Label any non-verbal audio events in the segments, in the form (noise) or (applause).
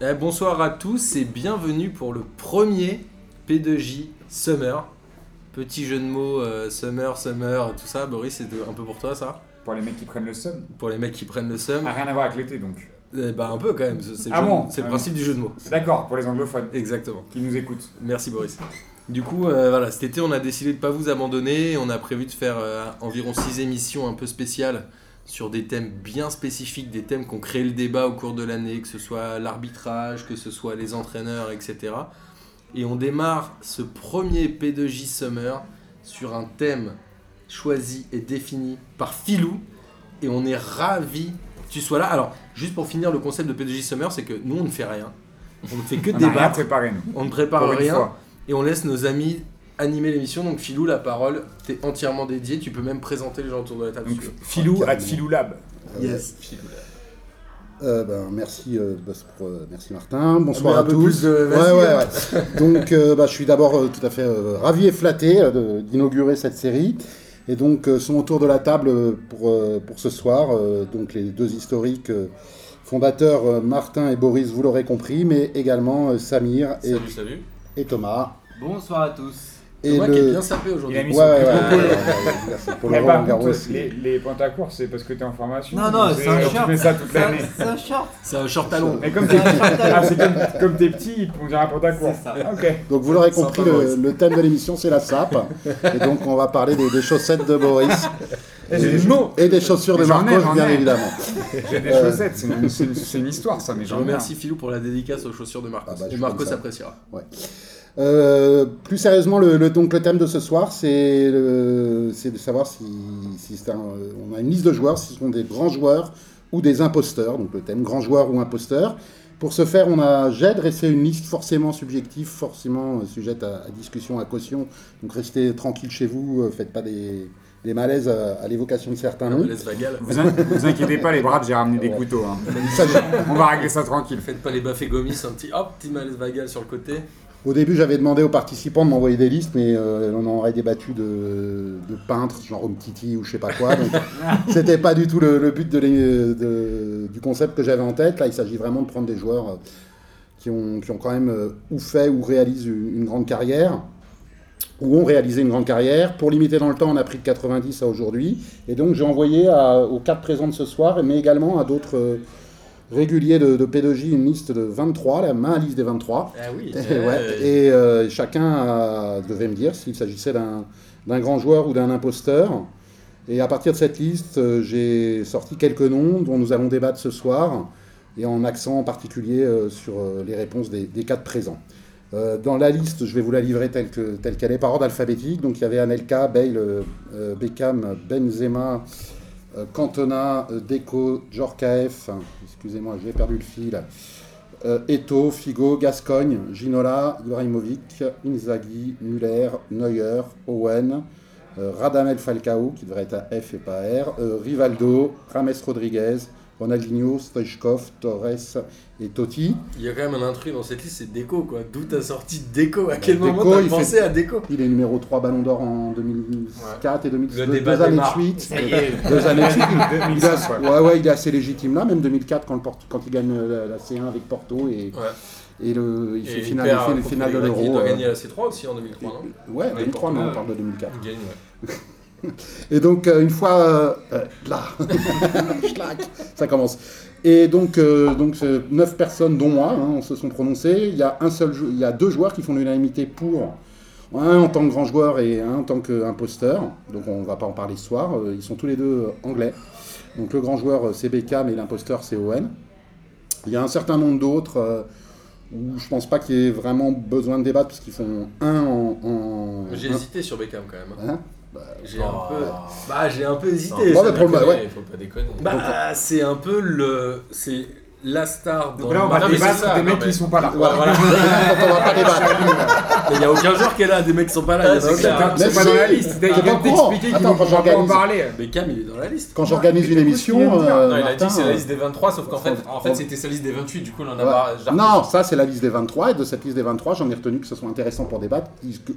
Eh, bonsoir à tous et bienvenue pour le premier P2J Summer. Petit jeu de mots, euh, Summer, Summer, tout ça. Boris, c'est de- un peu pour toi ça? Pour les mecs qui prennent le seum. Pour les mecs qui prennent le seum Ah, rien à voir avec l'été donc. Eh bah un peu quand même, c'est le, Ah jeu- bon? c'est le Ah principe du jeu de mots. D'accord, pour les anglophones Exactement. qui nous écoutent. Merci Boris. Du coup, euh, voilà, cet été, on a décidé de pas vous abandonner. On a prévu de faire euh, environ 6 émissions un peu spéciales sur des thèmes bien spécifiques, des thèmes qui ont créé le débat au cours de l'année, que ce soit l'arbitrage, que ce soit les entraîneurs, etc. Et on démarre ce premier P2J Summer sur un thème choisi et défini par Filou. Et on est ravis que tu sois là. Alors, juste pour finir, le concept de P2J Summer, c'est que nous, on ne fait rien. On ne fait que On n'a rien débattre. préparé nous. On ne prépare Pour rien et on laisse nos amis animer l'émission. Donc Filou, la parole t'es entièrement dédié. Tu peux même présenter les gens autour de la table. Donc carrément. at Filou Lab. Yes. Euh, ben, merci, euh, Boss pour, euh, merci Martin. Bonsoir à peu tous. plus de- Ouais, ouais, hein. ouais. Donc, euh, bah, je suis d'abord euh, tout à fait euh, ravi et flatté euh, d'inaugurer cette série. Et donc, euh, sont autour de la table euh, pour, euh, pour ce soir. euh, donc, les deux historiques euh, fondateurs, euh, Martin et Boris, vous l'aurez compris, mais également euh, Samir et, Salut, salut. et Thomas. Bonsoir à tous. Et le... qui est bien sapé aujourd'hui. Il a mis Ouais, son ouais, ouais, les, les pantacours, c'est parce que t'es en formation Non, non, c'est un tu short. fais ça toute C'est un- l'année. C'est un short. C'est un short talon. Mais comme t'es ah, c'est comme, t'es petit, on dirait un pantacourt. C'est ça. Donc vous l'aurez compris, le, thème de l'émission c'est la sape. et donc on va parler des, des chaussettes de Boris. Et des Non Et des chaussures de Marcos, bien évidemment. J'ai des Euh. chaussettes, c'est une, histoire ça, mais Je j'en remercie Filou pour la dédicace aux chaussures de Marcos. Ah bah, et Marcos ça. Euh, plus sérieusement, le, le- donc le thème de ce soir, c'est c'est de savoir si, un- on a une liste de joueurs, si ce sont des grands joueurs ou des imposteurs. Donc le thème grand joueur ou imposteur. Pour ce faire, on a j'ai dressé une liste forcément subjective, forcément euh, sujette à, à discussion, à caution. Donc restez tranquille chez vous, euh, faites pas des, des malaises à, à l'évocation de certains noms. Vous, in- vous inquiétez pas, les brats, j'ai ramené des couteaux. hein. On va régler ça tranquille. Faites pas les baffes gomis, un petit hop, petit malaise Vagal sur le côté. Au début, j'avais demandé aux participants de m'envoyer des listes, mais euh, on aurait débattu de, de peintres, genre Umtiti ou je sais pas quoi. Donc, (laughs) c'était pas du tout le, le but de l'é- de- du concept que j'avais en tête. Là, il s'agit vraiment de prendre des joueurs euh, qui ont, qui ont quand même euh, ou fait ou réalisé une, une grande carrière, ou ont réalisé une grande carrière. Pour limiter dans le temps, on a pris de 90 à aujourd'hui. Et donc, j'ai envoyé à- aux quatre présents de ce soir, mais également à d'autres euh, réguliers de, de P2J une liste de 23, la main liste des 23. Ah oui. Et, ouais, et euh, chacun a- devait me dire s'il s'agissait d'un grand joueur ou d'un imposteur. Et à partir de cette liste, euh, j'ai sorti quelques noms dont nous allons débattre ce soir, et en accent en particulier euh, sur euh, les réponses des, des quatre présents. Euh, dans la liste, je vais vous la livrer telle que- telle qu'elle est, par ordre alphabétique. Donc il y avait Anelka, Bale, euh, euh, Beckham, Benzema, euh, Cantona, euh, Deco, Djorkaeff, excusez-moi, j'ai perdu le fil, euh, Eto, Figo, Gascogne, Ginola, Ibrahimovic, Inzaghi, Muller, Neuer, Owen, euh, Radamel Falcao, qui devrait être à F et pas à R, euh, Rivaldo, Rames Rodriguez, Ronaldinho, Stoichkov, Torres et Totti. Il y a quand même un intrus dans cette liste, c'est Déco quoi. D'où t'as sorti Déco À quel Déco, moment t'as il pensé fait- à Déco Il est numéro 3 Ballon d'Or en 2004 et 2010, Le deux, débat deux années de suite. (laughs) Deux années de suite. Il est 2005, assez- ouais. ouais, il est assez légitime là, même 2004 quand, le Porto- quand il gagne la, la C1 avec Porto et, Ouais. et le, il Et fait il finale, perd il fait contre le final de Grecs, Il l'Euro. doit euh, gagner la C3 aussi en 2003, non? Ouais, 2003, non, Ouais. on parle de 2004. Il gagne, ouais. (laughs) (laughs) Et donc, euh, une fois. euh, euh, là (laughs) Ça commence. Et donc, euh, donc euh, neuf personnes, dont moi, hein, se sont prononcées. Il y, a un seul, il y a deux joueurs qui font l'unanimité pour. Un en tant que grand joueur et un en tant qu'imposteur. Donc, on ne va pas en parler ce soir. Ils sont tous les deux anglais. Donc, le grand joueur, c'est Beckham et l'imposteur, c'est Owen. Il y a un certain nombre d'autres. euh, où je pense pas qu'il y ait vraiment besoin de débattre parce qu'ils font un en. en- J'ai hésité sur Beckham quand même. hein? J'ai un peu. Bah, j'ai un peu hésité. Ça bah, pour le- ouais. Faut pas déconner. Bah, c'est un peu le. La star dans là, on va Non, mais débattre ça, des mecs mais- qui sont pas là. Voilà. Voilà. (laughs) on va pas débattre. (laughs) Il n'y a aucun joueur qui est là, des mecs qui sont pas là. il y en a c'est Mais pas dans la liste. Il vient pas t'expliquer vont quand pas j'organise- parler. Beckham, il est dans la liste. Quand j'organise une émission, qu'il euh. Non, il a dit que c'est la liste des 23, sauf qu'en fait, en fait Bon. c'était sa liste des 28, du coup, on en a j'ai Non, ça c'est la liste des 23 et de cette liste des 23, j'en ai retenu que ce soit intéressant pour débattre,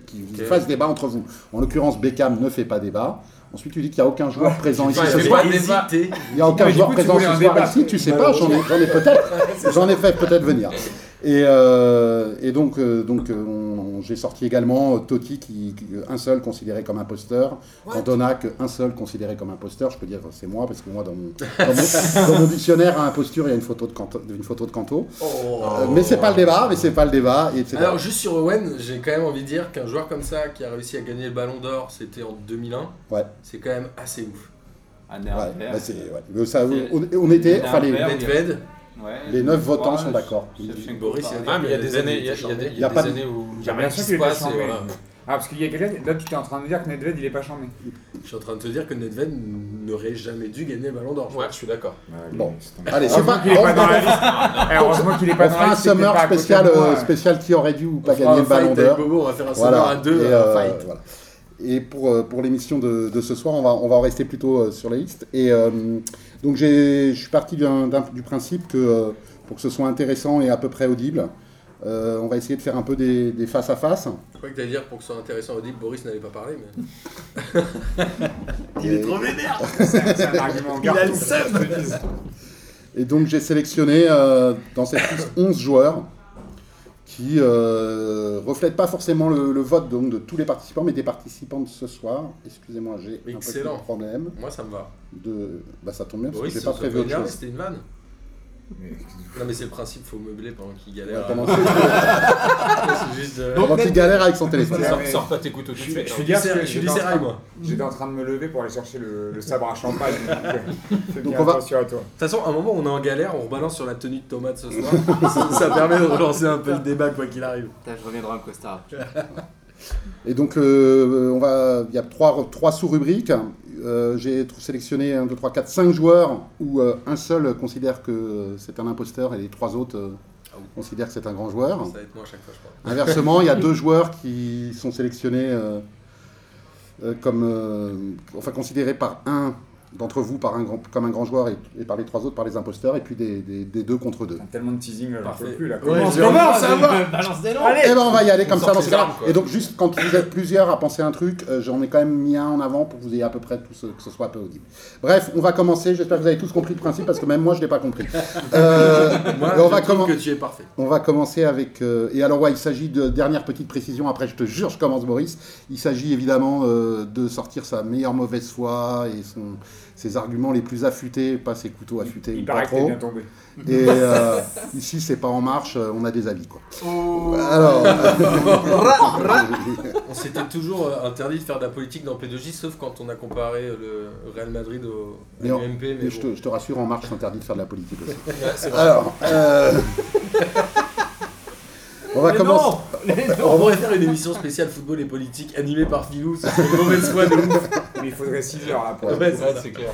qu'ils fassent débat entre vous. En l'occurrence, Beckham ne fait pas débat. Ensuite, tu dis qu'il n'y a aucun joueur présent ici. ce il soir. n'y a aucun joueur présent ce soir ici, tu sais pas, j'en ai, j'en ai peut-être, (laughs) j'en ai fait peut-être venir. Et, euh, et donc, euh, donc euh, j'ai sorti également Totti, qui, qui- un seul considéré comme imposteur, Cantona, qu'un seul considéré comme imposteur, je peux dire c'est moi, parce que moi dans mon, dans mon, dans mon dictionnaire à imposture, il y a une photo de Canto. Une photo de Canto. Euh, mais c'est pas le débat, mais c'est pas le débat, etc. Alors juste sur Owen, j'ai quand même envie de dire qu'un joueur comme ça qui a réussi à gagner le Ballon d'Or, c'était en 2001. Ouais. C'est quand même assez ouf. Un Ouais, bah, ouais. Ça, on, on était, enfin les, Ouais, Nedved, Ouais, les neuf je votants crois, sont d'accord. Il Ah, y a des années, il y a, était il y a des, il y a des années où rien qui qu'il se passe. voilà. Ah, parce qu'il y a quelqu'un. Là, tu es en train de dire que Nedved, il est pas chambé. Je suis en train de te dire que Nedved n'aurait jamais dû gagner le Ballon d'Or. Ouais, je suis d'accord. Bon. Allez, c'est pas. qu'il est pas dans la on- liste. Eh, Heureusement qu'il est pas On dans fera la un liste. summer pas à côté de spécial, moi, euh, ouais. spécial qui aurait dû ou pas On fera gagner un le ballon d'or. On va faire un summer Voilà. à deux, Et, un euh, fight. voilà. Et pour, euh, pour l'émission de, de ce soir, on va, on va en rester plutôt euh, sur la liste. Et euh, donc j'ai- je suis parti du principe que euh, pour que ce soit intéressant et à peu près audible, euh, on va essayer de faire un peu des, des face à face. Je crois que t'allais dire pour que ce soit intéressant audible, Boris n'avait pas parlé, mais. (laughs) Il est trop vénère C'est un argument Il a le seum. Et donc j'ai sélectionné euh, dans cette liste 11 joueurs qui euh, reflètent pas forcément le, le vote donc, de tous les participants, mais des participants de ce soir. Excusez-moi, j'ai un problème. Moi ça me va. De... Bah, ça tombe bien parce Boris, que j'ai pas prévu autre chose. c'était une vanne. Mais- Non mais c'est le principe, faut meubler pendant qu'il Ouais, galère. pendant (laughs) C'est juste. euh, pendant qu'il galère avec son téléphone. Ouais, Sors, sors pas tes couteaux tout de Je suis- suite. je hein. suis je suis moi. J'étais en train de me lever pour aller chercher le, le sabre à champagne. donc, euh, (laughs) Donc on va-. De toute façon, à un moment, on est en galère, on rebalance sur la tenue de tomate ce soir. (laughs) ça, ça permet de relancer un peu le débat, quoi qu'il arrive. Putain, je reviendrai en costard. Et donc, euh, on va, il y a trois, trois sous-rubriques. Euh, J'ai sélectionné 1, 2, 3, 4, 5 joueurs où euh, un seul considère que c'est un imposteur et les trois autres euh, considèrent que c'est un grand joueur. Ça va être moi à chaque fois, je crois. Inversement, il y a deux (laughs) joueurs qui sont sélectionnés comme, enfin considérés par un d'entre vous par un grand, comme un grand joueur et, et par les trois autres par les imposteurs, et puis des, des- des deux contre deux. Tellement de teasing, là, j'en Parfait. peux plus. Là. Commence, commence. Balance des noms Allez Eh ben on va y aller comme ça dans. Et donc juste quand vous êtes plusieurs à penser un truc, euh, j'en ai quand même mis un en avant pour que vous ayez à peu près tout ce, que ce soit un peu audible. Bref, on va commencer. J'espère que vous avez tous compris le principe parce que même moi je l'ai pas compris. (laughs) Euh, Moi, on je va trouve commen- que tu es parfait. On va commencer avec. euh, et alors, ouais, il s'agit de dernière petite précision. Après, je te jure, je commence, Boris. Il s'agit évidemment euh, de sortir sa meilleure mauvaise foi et son, ses arguments les plus affûtés, pas ses couteaux affûtés Il pas paraît que t'es trop. bien tombé. Et euh, ici, c'est pas en marche, euh, on a des avis, quoi. Oh. Alors. (laughs) On s'était toujours euh, interdit de faire de la politique dans P2J, sauf quand on a comparé euh, le Real Madrid au Mais. Mais Mais je, te, je te rassure, en marche, c'est interdit de faire de la politique aussi. Ouais, c'est vrai. Alors, euh, (laughs) on va Mais commencer. non (laughs) On pourrait faire une émission spéciale football et politique animée par Philou, ce serait une mauvaise foi de ouf. Mais il faudrait 6 heures là pour. Ouais, c'est c'est clair.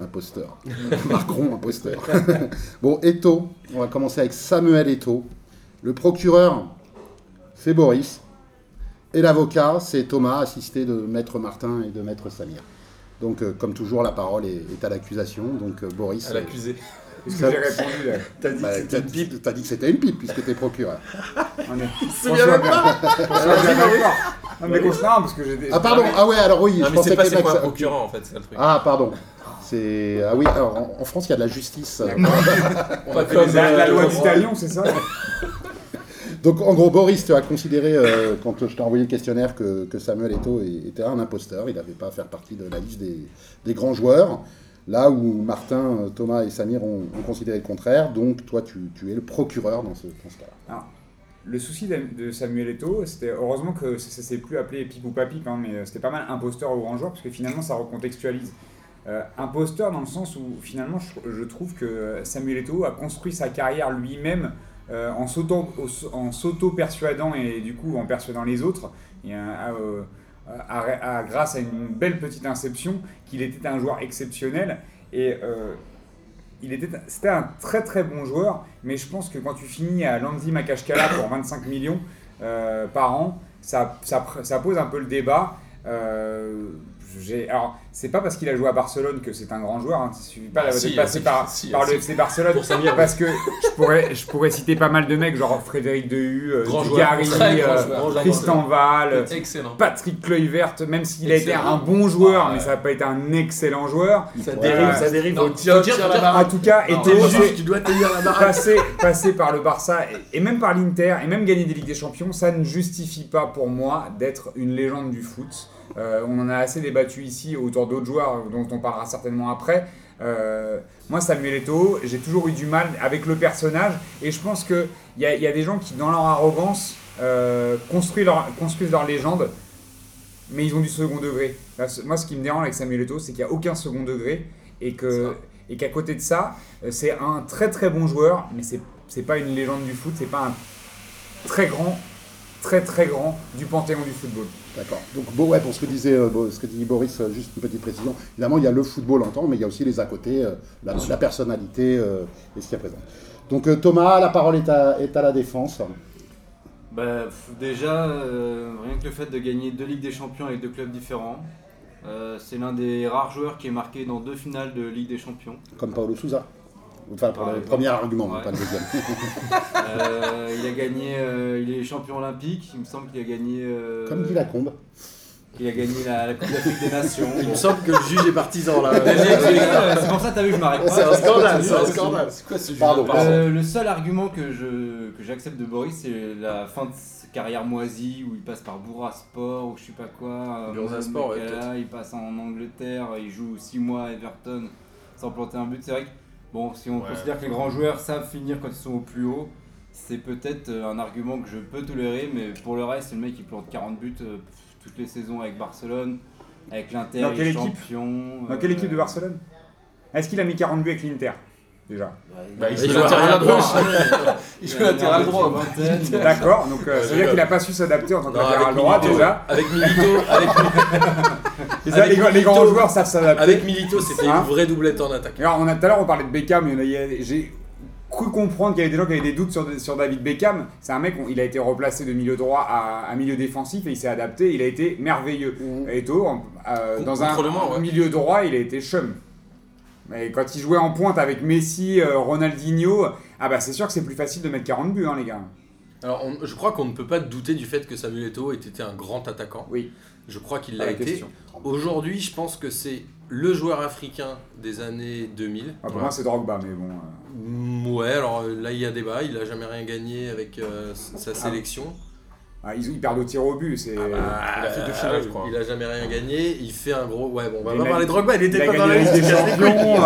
Imposteur. (laughs) Macron, imposteur. (laughs) bon, Eto, on va commencer avec Samuel Eto. Le procureur, c'est Boris. Et l'avocat, c'est Thomas, assisté de Maître Martin et de Maître Samir. Donc, euh, comme toujours, la parole est, est à l'accusation. Donc, euh, Boris. À l'accusé. Qu'est-ce que j'ai répondu là (laughs) T'as dit bah, que c'était t'as une dit dit que c'était une pipe puisque t'es procureur. (laughs) On est. Il se souvient même pas bien. Non, mais qu'on se marre parce que j'ai des. Ah pardon, ah ouais, alors oui, Non, je mais pensais c'est que c'est quoi un procurant en fait, c'est le truc. Ah pardon. C'est ah oui, alors en, en France il y a de la justice. euh, (laughs) On a fait La, loi droit. d'Italion, c'est ça Donc en gros, Boris, tu as considéré, euh, quand je t'ai envoyé le questionnaire, que, que Samuel Eto'o était un imposteur. Il n'avait pas à faire partie de la liste des, des grands joueurs. Là où Martin, euh, Thomas et Samir ont, considéré le contraire. Donc toi, tu, es le procureur dans ce, cas-là. Le souci de Samuel Eto'o, c'était heureusement que ça, ça s'est plus appelé pipe ou pas pipe, hein, mais euh, c'était pas mal imposteur ou grand joueur, parce que finalement ça recontextualise. Euh, imposteur dans le sens où finalement je, trouve que Samuel Eto'o a construit sa carrière lui-même euh, en s'auto- au- en s'auto-persuadant et du coup en persuadant les autres, euh, à, grâce à une belle petite inception qu'il était un joueur exceptionnel. Et euh, il était, c'était un très très bon joueur, mais je pense que quand tu finis à Lanzi Makashkala pour (coughs) 25 millions euh, par an, ça, ça, pose un peu le débat. Euh, alors, c'est pas parce qu'il a joué à Barcelone que c'est un grand joueur. Hein. Il suffit pas Ah, de si, passer si, par, si, par si. le FC Barcelone. Pour Samir, parce que je pourrais, je pourrais citer pas mal de mecs, genre Frédéric Dehu, euh, Grand Dugarry, euh. Tristan Val, Excellent. Patrick Kluivert, même s'il a été un bon joueur, Ah, mais ça n'a pas été un excellent joueur. Ça Ouais. dérive, ça dérive au. En tout cas, passer, passer par le Barça et, et même par l'Inter et même gagner des Ligues des Champions, ça ne justifie pas pour moi d'être une légende du foot. Euh, on en a assez débattu ici autour d'autres joueurs dont on parlera certainement après. Euh, moi, Samuel Eto'o, j'ai toujours eu du mal avec le personnage et je pense qu'il y, a- y a des gens qui, dans leur arrogance, euh, construisent, leur, construisent leur légende, mais ils ont du second degré. Moi, ce qui me dérange avec Samuel Eto'o, c'est qu'il n'y a aucun second degré et que Ça. et qu'à côté de ça, c'est un très très bon joueur, mais c'est c'est pas une légende du foot, c'est pas un très grand, très très grand du panthéon du football. D'accord. Donc, bon, ouais, pour ce que disait euh, ce que dit Boris, euh, juste une petite précision. Évidemment, il y a le football en temps, mais il y a aussi les à côté, euh, la, la personnalité euh, et ce qui est présent. Donc, euh, Thomas, la parole est à, est à la défense. Bah, déjà, euh, rien que le fait de gagner deux Ligues des Champions avec deux clubs différents, euh, c'est l'un des rares joueurs qui est marqué dans deux finales de Ligue des Champions. Comme Paolo Souza. Enfin, pour le premier argument, Ouais. pas le deuxième. (laughs) Euh, il a gagné, euh, il est champion olympique. Il me semble qu'il a gagné. euh, Comme dit Lacombe. Il a gagné la, la Coupe d'Afrique des Nations. Il me semble que le juge est partisan là. (laughs) Euh, C'est pour ça, t'as vu, je m'arrête pas. C'est un scandale, c'est un scandale. C'est quoi ce jeu Pardon, pardon. Euh, le seul argument que je que j'accepte de Boris, c'est la fin de sa carrière moisie où il passe par Bourrasport ou je sais pas quoi. Bursasport, ouais, Il passe en Angleterre, il joue 6 mois à Everton sans planter un but. C'est vrai que bon, si on Ouais. considère que les grands joueurs savent finir quand ils sont au plus haut, c'est peut-être euh, un argument que je peux tolérer, mais pour le reste, c'est le mec qui plante 40 buts euh, toutes les saisons avec Barcelone, avec l'Inter, Dans il quelle est équipe champion. Dans quelle euh, équipe de Barcelone? Est-ce qu'il a mis 40 buts avec l'Inter? Déjà. Bah, il Il joue a latéral droit. Il joue latéral droit. D'accord, donc euh, Ouais, ça veut dire je- qu'il a pas su s'adapter en tant que latéral droit déjà. Avec Milito, avec, (laughs) Et les, les grands Milito. joueurs savent s'adapter. avec Milito, c'était Hein une vraie doublette en attaque. Alors, on a, tout à l'heure, on parlait de Beckham. J'ai cru comprendre qu'il y avait des gens qui avaient des doutes sur, sur David Beckham. C'est un mec, on- il a été replacé de milieu droit à, à milieu défensif et il s'est adapté. Il a été merveilleux. Eto'o, en- euh, Con- dans un ouais. milieu droit, il a été chum. Mais quand il jouait en pointe avec Messi, euh, Ronaldinho, ah bah c'est sûr que c'est plus facile de mettre 40 buts, hein, les gars. Alors, on- je crois qu'on ne peut pas douter du fait que Samuel Eto'o ait été un grand attaquant. Oui. Je crois qu'il l'a été. Aujourd'hui, je pense que c'est le joueur africain des années 2000. Ah, pour moi, c'est Drogba, mais bon. euh, Ouais, alors euh, là il y a débat, il a jamais rien gagné avec euh, sa sélection. Ah, ils, ils perdent au tir au but. C'est. Il a fait deux finales, je crois. Il a jamais rien gagné, il fait un gros. Ouais, bon, on va Il pas a- parler de Drogba, il était pas dans la liste. des champions.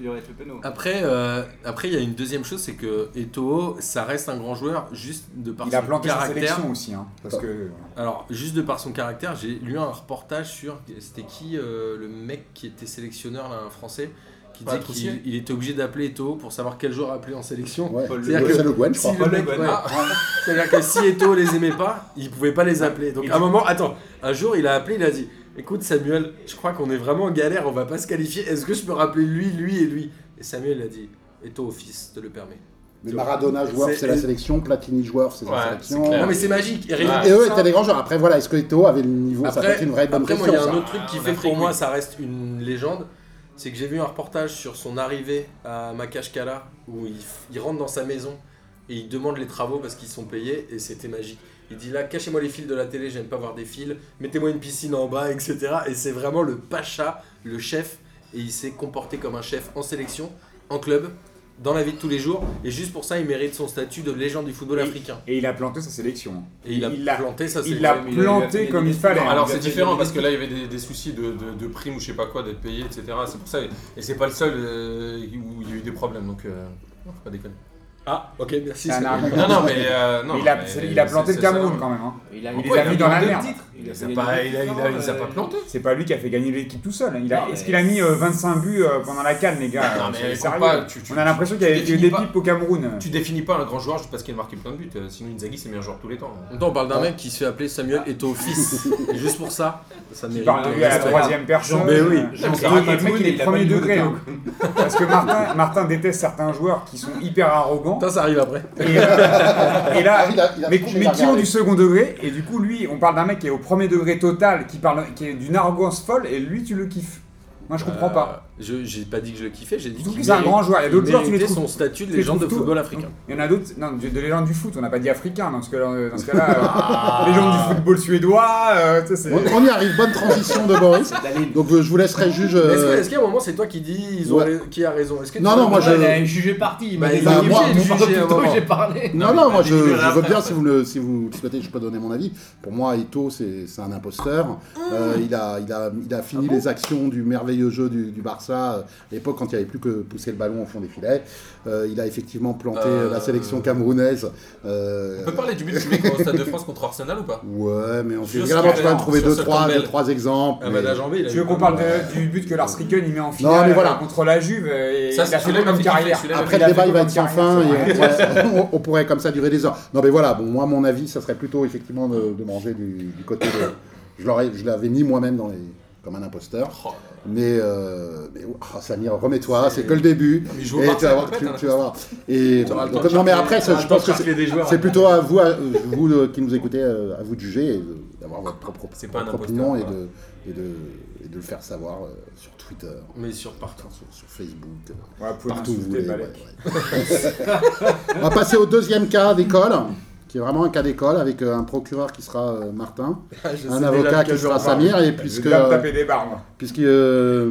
Il aurait fait le euh, péno. Après, euh, après, il y a une deuxième chose, c'est que Eto'o, ça reste un grand joueur juste de par Il a son planté sa caractère. sélection aussi, hein, parce que. Alors, juste de par son caractère, j'ai lu un reportage sur. C'était qui euh, le mec qui était sélectionneur, là, un français, qui disait qu'il il était obligé d'appeler Eto'o pour savoir quel joueur appeler en sélection. Ouais. Paul Le C'est-à-dire le Gwen, je Si crois. le mec, ouais. Ah. (laughs) C'est-à-dire que si Eto'o les aimait pas, il pouvait pas les appeler. Donc à un moment, attends, un jour il a appelé, il a dit Écoute Samuel, je crois qu'on est vraiment en galère, on va pas se qualifier. Est-ce que je peux rappeler lui, lui et lui? Et Samuel a dit Eto'o fils, te le permets. Mais Maradona joueur, C'est- la sélection. Platini joueur, c'est Ouais, la sélection. Non mais c'est magique. Et, rien Ouais. que Et eux ça- étaient des grands joueurs. Après, voilà, est-ce que Eto'o avait le niveau? Ça peut Après, être une vraie bonne après, il y a un ça. autre truc qui fait que pour moi ça reste une légende. C'est que j'ai vu un reportage sur son arrivée à Makashkala où il, rentre dans sa maison et il demande les travaux parce qu'ils sont payés et c'était magique. Il dit là, cachez-moi les fils de la télé, j'aime pas voir des fils, mettez-moi une piscine en bas, etc. Et c'est vraiment le pacha, le chef, et il s'est comporté comme un chef en sélection, en club, dans la vie de tous les jours, et juste pour ça il mérite son statut de légende du football Et- africain. Et il a planté sa sélection. Et il a il planté ça, c'est Il l'a planté comme il fallait. Non, alors c'est différent parce que là il y avait des, des soucis de, de, de primes ou je sais pas quoi d'être payé etc. C'est pour ça et c'est pas le seul euh, où il y a eu des problèmes donc euh, non, faut pas déconner. Ah, ok, merci. Non non mais euh, non. Mais il, a, mais c'est- il a planté le Cameroun quand même. hein. Il a, Il les a mis dans la merde. Il les a a pas il a, il a, il a euh, pas plantés. C'est pas lui qui a fait gagner l'équipe tout seul. hein. Il a- Est-ce qu'il a mis euh, c'est- 25 buts euh, pendant la canne, les gars? Non, Euh, mais c'est compte sérieux. pas, tu- tu- On a l'impression qu'il y avait eu des pas- pipes au Cameroun. Tu définis pas un grand joueur juste parce qu'il a marqué plein de buts. euh, Sinon Inzaghi c'est le meilleur joueur de tous les temps. Temps, on parle d'un mec qui se fait appeler Samuel Eto'o fils. Et juste pour ça, ça mérite. parles de lui à la troisième personne. Mais oui. Euh, le mec, il est a premier degré. hein. Parce que Martin, Martin déteste certains joueurs qui sont hyper arrogants. Putain, ça arrive après. Et, euh, là, Ah, a- a mais, a qui ont du second degré. Et du coup, lui, on parle d'un mec qui est au premier degré total, qui parle, qui est d'une arrogance folle, et lui, tu le kiffes. Moi, je comprends pas. Je j'ai pas dit que je le kiffais, j'ai dit que c'est un grand joueur. Il y a d'autres joueurs, tu les méritait trouves- son statut de légende de football africain. Il y en a d'autres, non, de, de légendes du foot, on n'a pas dit africain dans ce cas-là. Dans ce cas-là, (laughs) euh, légende du football suédois, euh, tu sais, c'est. On, on y arrive, bonne transition de Boris. Donc euh, je vous laisserai juge. euh, Est-ce a un moment, c'est toi qui dis ils ont Ouais. rais- qui a raison? Non, non, moi, je- Il a jugé parti, il m'a Bah, dit il a obligé moi, de juger plutôt à un moment. j'ai parlé. Non, Non, moi je, veux bien, si vous, le, si vous souhaitez, je peux donner mon avis. Pour moi, Ito, c'est c'est un imposteur. Il, a, il, a, il a fini les actions du merveilleux jeu du, du Barça euh, à l'époque quand il n'y avait plus que pousser le ballon au fond des filets. Euh, il a effectivement planté Euh, la sélection camerounaise. Euh, On peut parler du but du mec au Stade de France contre Arsenal ou pas? Ouais, mais on Sur peut ce évidemment, qu'il tu vas fait me trouver deux trois, deux, trois exemples. Amad mais- Ajambé, il a Tu eu veux qu'on parle de- du but que Lars Ricken il met en finale mais voilà. contre la Juve et Ça, il a c'est fait comme fait carrière. Après, le débat, il va être sans fin et (laughs) on pourrait, comme ça durer des heures. Non, mais voilà, bon, moi, mon avis, ça serait plutôt effectivement de, de manger du, du côté de. Je l'avais mis moi-même dans les, comme un imposteur. Oh, Mais, euh, mais oh, Samir, remets-toi, c'est que le début. Mais au Et tu vas voir, tu, tu vas voir. Et donc, non, mais après, ça, je pense que c'est plutôt à vous, à- vous euh, qui nous écoutez, euh, à vous de juger et de- d'avoir votre propre, C'est pas un propre opinion et de, et, de, et de le faire savoir euh, sur Twitter, Mais sur partout. sur, sur Facebook. euh, Ouais, Partout où vous voulez. Balek. ouais, ouais. (laughs) On va passer au deuxième cas d'école, qui est vraiment un cas d'école avec euh, un procureur qui sera euh, Martin, (laughs) un avocat qui sera. Samir, et puisque, euh, des puisque euh,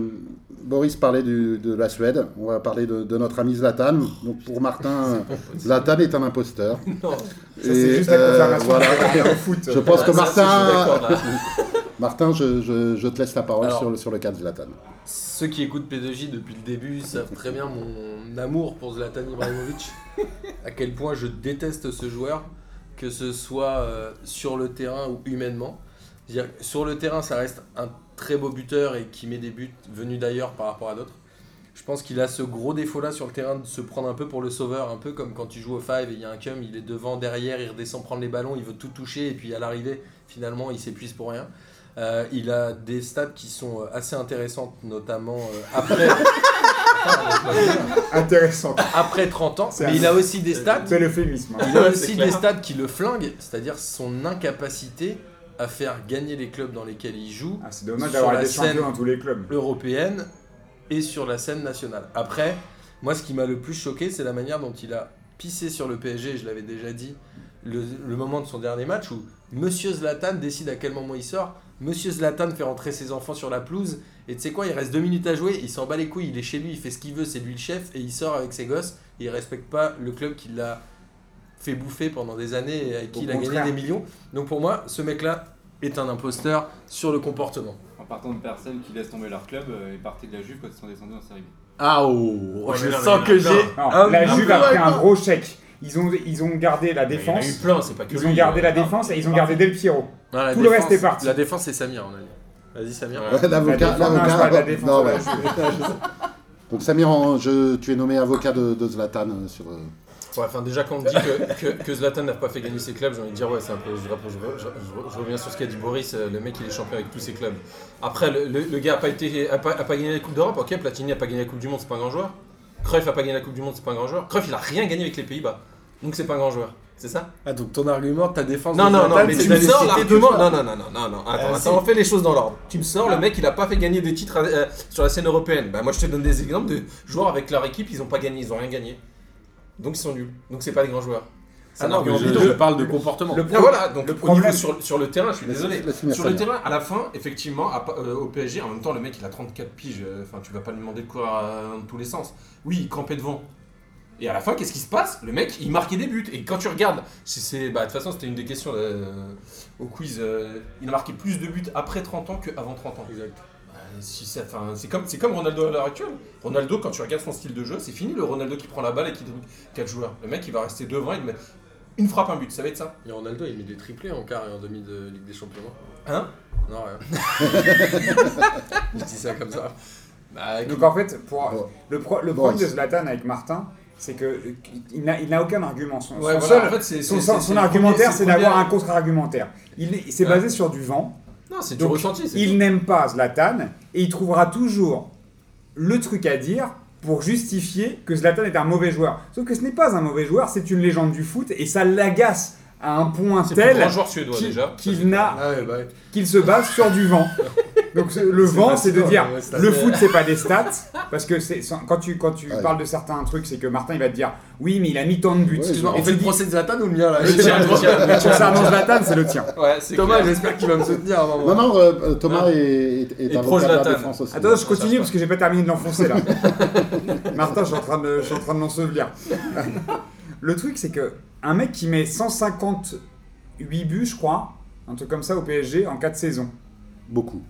Boris parlait du- de la Suède, on va parler de, de notre ami Zlatan. Donc pour Martin, (laughs) Zlatan est un imposteur. (laughs) Non. C'est juste la euh, confirmation voilà. foot. Je pense que Ah, ça, si, je Martin, là. Martin, je, je- je te laisse la parole Alors, sur, le, sur le cas de Zlatan. Ceux qui écoutent P2J depuis le début savent très bien mon amour pour Zlatan Ibrahimovic. à quel point je déteste ce joueur, que ce soit euh, sur le terrain ou humainement. Sur le terrain, ça reste un très beau buteur et qui met des buts venus d'ailleurs par rapport à d'autres. Je pense qu'il a ce gros défaut-là sur le terrain de se prendre un peu pour le sauveur, un peu comme quand tu joues au 5 et il y a un cum, il est devant, derrière, il redescend prendre les ballons, il veut tout toucher et puis à l'arrivée, finalement, il s'épuise pour rien. Euh, il a des stats qui sont euh, assez intéressantes, notamment euh, après, (laughs) Intéressant. après 30 ans, mais il a aussi des stats C'est l'euphémisme. hein. il a aussi des stats qui le flinguent, c'est-à-dire son incapacité à faire gagner les clubs dans lesquels il joue, Ah, c'est dommage d'avoir scène- dans tous les clubs. européenne et sur la scène nationale. Après, moi ce qui m'a le plus choqué, c'est la manière dont il a pissé sur le PSG, je l'avais déjà dit, le, le moment de son dernier match où Monsieur Zlatan décide à quel moment il sort. Monsieur Zlatan fait rentrer ses enfants sur la pelouse et tu sais quoi, il reste deux minutes à jouer, il s'en bat les couilles, il est chez lui, il fait ce qu'il veut, c'est lui le chef et il sort avec ses gosses et il respecte pas le club qui l'a fait bouffer pendant des années et avec qui Au il a gagné des millions. Donc pour moi, ce mec-là est un imposteur sur le comportement. En partant de personnes qui laissent tomber leur club euh, et partent de la Juve quand ils sont descendus en série B. Ah oh, je mais non, mais sens que j'ai un la Juve a pris un gros chèque. Ils ont, ils ont gardé la Il y en a défense. eu plein, c'est pas que Ils lui, ont gardé euh, la défense et ils ont gardé Del Piero. Non, la Tout le défense- reste est parti. La défense, c'est Samir, on a dit. Vas-y, Samir. Ouais. L'avocat, La défense, non, (laughs) je parle de la défense non, ouais. Donc Samir, en- je- tu es nommé avocat de, de Zlatan euh, sur. euh, Ouais, enfin déjà quand on dit que, que, que Zlatan n'a pas fait gagner ses clubs, j'ai envie de dire ouais c'est un peu. Je, je- je- je- je reviens sur ce qu'a dit Boris, euh, le mec il est champion avec tous ses clubs. Après le, le- le gars a pas été a pas, a pas gagné la Coupe d'Europe, ok Platini a pas gagné la Coupe du Monde, c'est pas un grand joueur. Cruyff a pas gagné la Coupe du Monde, c'est pas un grand joueur. Cruyff il a rien gagné avec les Pays-Bas. Donc c'est pas un grand joueur. C'est ça? Ah, donc ton argument, ta défense Non de non non, mais tu me sors l'argument. Non non non non non non. Attends, on fait les choses dans l'ordre. Tu me sors le mec il a pas fait gagner des titres euh, sur la scène européenne. Bah moi je te donne des exemples de joueurs avec leur équipe, ils ont pas gagné, ils ont rien gagné. Donc ils sont nuls. Donc c'est pas des grands joueurs. Ah non, mais je, je parle de comportement. Le Ah, voilà, donc Le au problème- niveau sur, sur le terrain, je suis désolé. Sur le terrain, à la fin, effectivement, à euh, au PSG, en même temps, le mec il a 34 piges, euh, enfin tu vas pas lui demander de courir euh, dans tous les sens. Oui, il campait devant. Et à la fin, qu'est-ce qui se passe? Le mec, il marquait des buts. Et quand tu regardes, c'est- c'est, bah, de toute façon, c'était une des questions euh, au quiz. euh, il a marqué plus de buts après 30 ans qu'avant 30 ans. Exact. Bah, si ça- enfin, c'est comme, c'est comme Ronaldo à l'heure actuelle. Ronaldo, quand tu regardes son style de jeu, c'est fini le Ronaldo qui prend la balle et qui dribble 4 joueurs. Le mec, il va rester devant, il met une frappe, un but. Ça va être ça Et Ronaldo, il met des triplés en quart et en demi de Ligue des Champions. Hein? Non, rien. (laughs) je dis ça comme ça. Bah, Donc en fait, pour, Bon. le, pro- le problème de Zlatan avec Martin, c'est que euh, il n'a il n'a aucun argument. Son, Ouais, son voilà, seul- en fait, c'est- son, c'est- son- c'est- son c'est le argumentaire, c'est d'avoir un contre-argumentaire. Il, il s'est Ouais. basé sur du vent. Non, c'est du ressenti. c'est Il n'aime pas Zlatan et il trouvera toujours le truc à dire pour justifier que Zlatan est un mauvais joueur. Sauf que ce n'est pas un mauvais joueur, c'est une légende du foot et ça l'agace à un point tel qu'il qu'il n'a Ah ouais, bah qu'il se base sur du vent. (laughs) Donc (laughs) le vent, c'est de dire le foot, c'est pas des stats, parce que quand tu quand tu Ouais. parles de certains trucs, c'est que Martin il va te dire oui, mais il a mis tant de buts. Ouais, Excuse-moi, on fait le dis, procès de Zlatan ou le mien là le tien, (laughs) le tien. (laughs) Zlatan, c'est le tien. Thomas, j'espère qu'il va me soutenir à un moment. Non, non, euh, euh, Thomas est, est, est avocat de défense aussi. Attends, je continue parce que j'ai pas terminé de l'enfoncer là. Martin, je suis en train de, je suis en train de l'ensevelir. Le truc, c'est que un mec qui met 158 buts, je crois, un truc comme ça au PSG en 4 saisons. Beaucoup.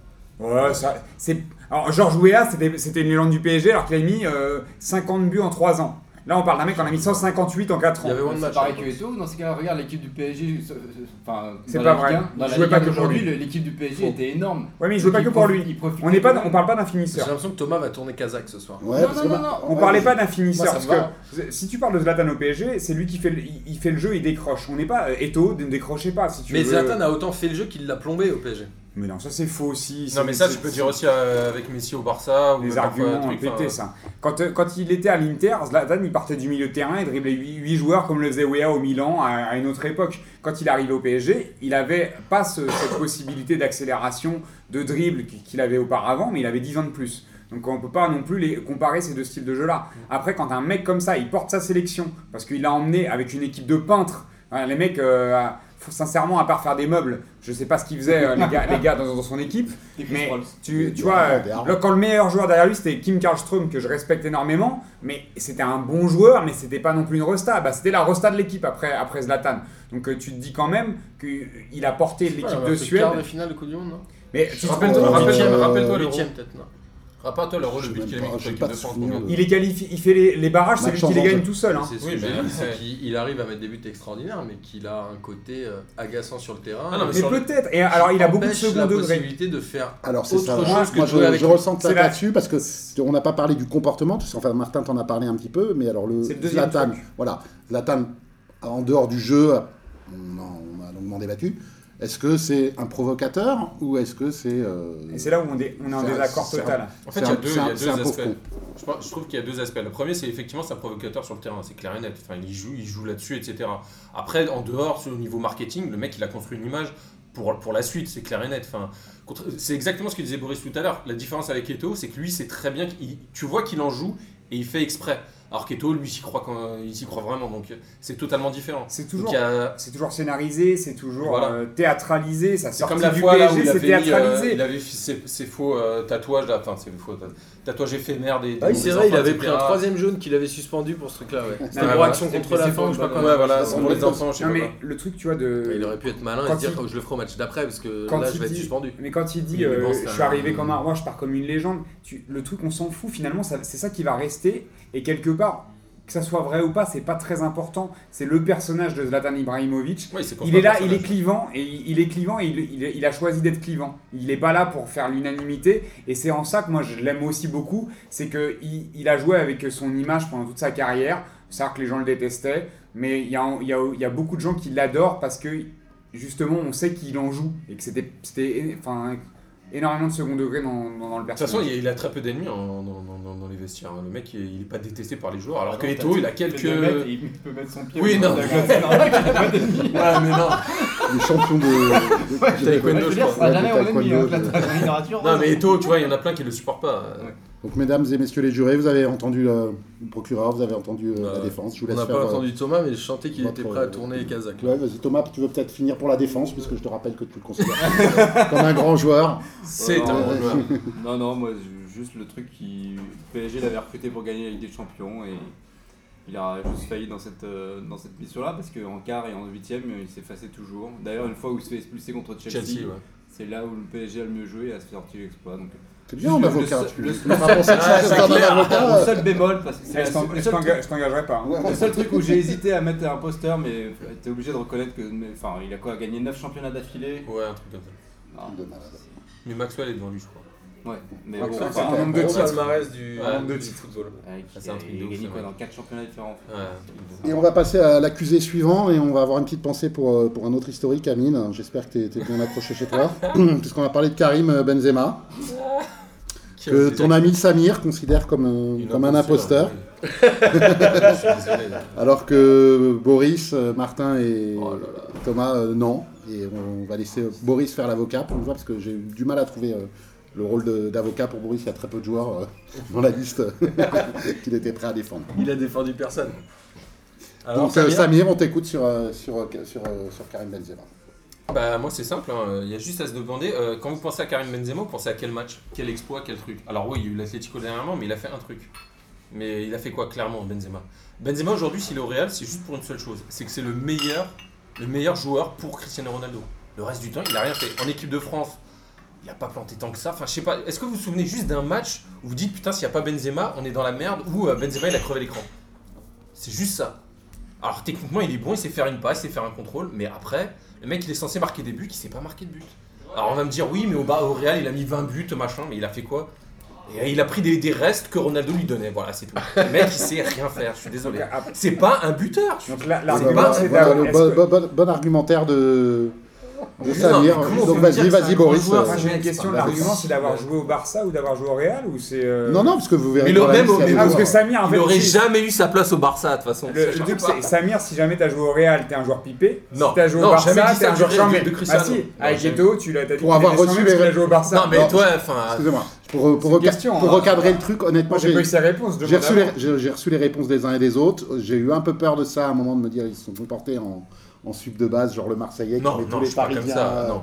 Ouais, ça, c'est. Alors, Georges Weah, c'était c'était une légende du PSG alors qu'il a mis euh, 50 buts en 3 ans. Là, on parle d'un mec qui en a mis 158 en 4 ans. Il y avait moins de C'est matchs. pareil que Eto'o. Dans ces cas-là, regarde l'équipe du PSG. euh, euh, Enfin, C'est dans pas la vrai. Ligue 1, Dans Il la jouait Ligue pas 1 que pour aujourd'hui, lui. le- l'équipe du PSG était énorme. Ouais, mais il jouait pas que pour lui. il On n'est pas, on parle pas d'un J'ai finisseur. l'impression que Thomas va tourner kazakh ce soir. Ouais, Non, non, non. On ouais, parlait pas d'un finisseur Moi, parce que si tu parles de Zlatan au PSG, c'est lui qui fait le, il, fait le jeu, il décroche. On n'est pas euh, Eto, ne décrochez pas si tu Mais veux. Zlatan a autant fait le jeu qu'il l'a plombé au PSG. Mais non, ça c'est faux aussi. Non, mais ça, tu peux dire aussi euh, avec Messi au Barça ou parfois arguments pétés, enfin, ça. Quand, euh, quand il était à l'Inter, Zlatan, il partait du milieu de terrain et driblait 8, joueurs comme le faisait Weah au Milan à, à une autre époque. Quand il arrivait au PSG, il avait pas ce- cette possibilité d'accélération, de dribble qu'il avait auparavant, mais il avait 10 ans de plus. Donc on peut pas non plus les comparer ces deux styles de jeu-là. Après, quand un mec comme ça, il porte sa sélection, parce qu'il l'a emmené avec une équipe de peintres, hein, les mecs, euh, sincèrement, à part faire des meubles, je sais pas ce qu'ils faisaient euh, les gars, les gars dans, dans son équipe, mais tu, tu vois, euh, quand le meilleur joueur derrière lui c'était Kim Karlström, que je respecte énormément, mais c'était un bon joueur, mais c'était pas non plus une resta. Bah, c'était la resta de l'équipe après, après Zlatan. Donc euh, tu te dis quand même qu'il a porté l'équipe Ouais, de Suède. quart de finale de Coupe du Monde, non Mais tu te compte, rappelle-toi- rappelle-toi le Huitième rôle. peut-être, non Rappelle-toi le de sais but qu'il a mis contre l'équipe de France. il est qualifié, il fait les, les barrages, c'est lui qui les gagne tout seul. hein. C'est ce Oui, que j'ai mais- dit, c'est ouais. qu'il il arrive à mettre des buts extraordinaires, mais qu'il a un côté euh, agaçant sur le terrain. Ah non, mais le- peut-être. Et alors il a beaucoup de second la degré. possibilité de faire Alors c'est autre ça. chose Moi, que moi, de jouer je, avec je lui. ressens ça là-dessus parce que on n'a pas parlé du comportement. Tu sais, enfin Martin t'en a parlé un petit peu, mais alors le C'est le Zlatan, voilà, Zlatan en dehors du jeu, on, en- on a longuement débattu. Est-ce que c'est un provocateur ou est-ce que c'est euh, Et c'est là où on, est- on est en désaccord un- total. En fait, il y a deux, y a deux aspects. Je, trouve qu'il y a deux aspects. Le premier, c'est effectivement c'est un provocateur sur le terrain, c'est clair et net. Enfin, il joue, il joue là-dessus, etc. Après, en dehors, au niveau marketing, le mec, il a construit une image pour, pour la suite, c'est clair et net. Enfin, c'est exactement ce que disait Boris tout à l'heure. La différence avec Eto, c'est que lui, c'est très bien. qu'il- Tu vois qu'il en joue et il fait exprès. Alors qu'Eto, lui, il s'y croit, quand, il s'y croit vraiment. Donc, c'est totalement différent. C'est toujours, il y a- c'est toujours scénarisé, c'est toujours Voilà. euh, théâtralisé. Ça C'est sort comme la du fois là où PSG, il c'est avait, mis, euh, théâtralisé. il avait fait ses, ses faux euh, tatouages, là. enfin ses faux ta- tatouages éphémères des, des Ah oui, c'est vrai, il avait pris un troisième jaune qu'il avait suspendu pour ce truc-là. Ouais. C'était Ouais, pour action contre la fin pour- ou je sais pas quoi. Ouais, voilà, c'est pour les enfants, je sais Non pas mais quoi. le truc, tu vois, de. Il aurait pu être malin et se dire oh, je le ferai au match d'après parce que Quand là il je vais être dit- suspendu. Mais quand il dit euh, je suis arrivé comme un roi, je pars comme une légende, le truc on s'en fout finalement, c'est ça qui va rester. Et quelque part, que ça soit vrai ou pas, c'est pas très important. C'est le personnage de Zlatan Ibrahimovic. Il est là, il est clivant et il est clivant et il, il- il a choisi d'être clivant. Il n'est pas là pour faire l'unanimité et c'est en ça que moi je l'aime aussi beaucoup. C'est que il, il a joué avec son image pendant toute sa carrière. C'est que les gens le détestaient, mais il y a, y a- y a beaucoup de gens qui l'adorent parce que justement on sait qu'il en joue et que c'était c'était enfin énormément de second degré dans, dans, dans le De toute façon, personnage. il, il a très peu d'ennemis en- dans, dans- dans- dans les vestiaires. Le mec, il, il est pas détesté par les joueurs. Alors que Ah non, Eto, il a quelques. Il peut mettre son pied. Oui, non. bout de la glace, c'est normal qu'il ait pas d'ennemis. (laughs) Ouais, mais non. les champions de, Taekwondo, Je Ouais, jamais ennemi. taekwondo, hein, la. Non, mais Eto, tu vois, il y en a plein qui le supportent pas. Donc mesdames et messieurs les jurés, vous avez entendu euh, le procureur, vous avez entendu euh, la Euh, défense. Je vous On laisse n'a faire. pas euh, entendu Thomas, mais je sentais qu'il était prêt à euh, tourner Kazakh. Ouais, vas-y Thomas, tu veux peut-être finir pour la défense, puisque je te rappelle que tu le considères (laughs) comme un grand joueur. C'est un bon joueur. (laughs) Non, non, moi, ju- juste le truc qui. PSG l'avait recruté pour gagner la Ligue des Champions et il a juste failli dans cette, euh, dans cette mission-là parce qu'en quart et en huitième, il s'effaçait toujours. D'ailleurs, une fois où il se fait expulser contre Chelsea, Chelsea, ouais. c'est là où le PSG a le mieux joué et a sorti l'exploit. Donc, C'est bien en avocat. le- tu Ah, seul bémol, parce que c'est je t'engagerai pas. hein. Le seul truc où j'ai hésité à mettre un poster, mais t'es obligé de reconnaître que. Enfin, il a quoi Gagné 9 championnats d'affilée Ouais, un truc comme ça. Malade. Mais Maxwell est devant lui, je crois. Ouais, mais bon, c'est un nombre de titres. palmarès du Ouais. nombre de titres football. Ah, c'est un truc il de a gagné quoi dans 4 championnats différents truc Et on va passer à l'accusé suivant et on va avoir une petite pensée pour, euh, pour un autre historique, Amine. J'espère que tu es, bien accroché chez toi, (laughs) (clears throat) puisqu'on va parler de Karim Benzema. (laughs) que ton ami Samir considère comme un, comme un imposteur, (laughs) désolé. alors que Boris, euh, Martin et Oh. Thomas, euh, non. Et on va laisser Boris faire l'avocat pour une fois, parce que j'ai eu du mal à trouver euh, le rôle d'avocat pour Boris. Il y a très peu de joueurs euh, dans la liste (laughs) qu'il était prêt à défendre. Il a défendu personne. Alors, Donc euh, Samir Samir, on t'écoute sur, euh, sur, sur, sur Karim Benzema. Bah moi c'est simple, hein. il y a juste à se demander, euh, quand vous pensez à Karim Benzema, vous pensez à quel match Quel exploit Quel truc? Alors oui, il y a eu l'Atlético dernièrement, mais il a fait un truc. Mais il a fait quoi clairement Benzema? Benzema aujourd'hui s'il est au Real, c'est juste pour une seule chose, c'est que c'est le meilleur, le meilleur joueur pour Cristiano Ronaldo. Le reste du temps, il a rien fait. En équipe de France, il a pas planté tant que ça. Enfin je sais pas, est-ce que vous vous souvenez juste d'un match où vous dites putain s'il n'y a pas Benzema, on est dans la merde, ou euh, Benzema il a crevé l'écran? C'est juste ça. Alors techniquement il est bon, il sait faire une passe, il sait faire un contrôle, mais après, le mec il est censé marquer des buts, il sait pas marquer de buts. Alors on va me dire oui mais au, bas, au Real il a mis 20 buts machin, mais il a fait quoi? Et il a pris des, des restes que Ronaldo lui donnait, voilà c'est tout. Le mec il sait rien faire, je suis désolé. Ah, C'est pas un buteur. donc là, C'est l'argument, bon- bon argumentaire de, de Non, Samir. Donc vas-y, vas-y Boris. Moi j'ai une question. L'argument c'est d'avoir joué au Barça ou d'avoir joué au Real ou c'est. euh, Non, non, parce que vous verrez. Mais le même Ah, parce que Samir en fait. Il aurait si- jamais eu sa place au Barça de toute façon. Le, truc, c'est Samir, si jamais t'as joué au Real, t'es un joueur pipé. Non. Si t'as joué Non, au Barça, t'es un joueur charmé. de Ah si, avec. Eto, tu l'as dit Pour avoir reçu les- joué au Barça. Non mais toi, enfin, Excusez-moi. Pour, pour, reca- question, pour hein. recadrer le truc, honnêtement, j'ai pas j'ai eu ses réponses. j'ai demande reçu, les, reçu les réponses des uns et des autres. J'ai eu un peu peur de ça à un moment de me dire ils se sont comportés en, en sub de base, genre le Marseillais qui met non, tous les suis pas comme Parisiens, ça. Non.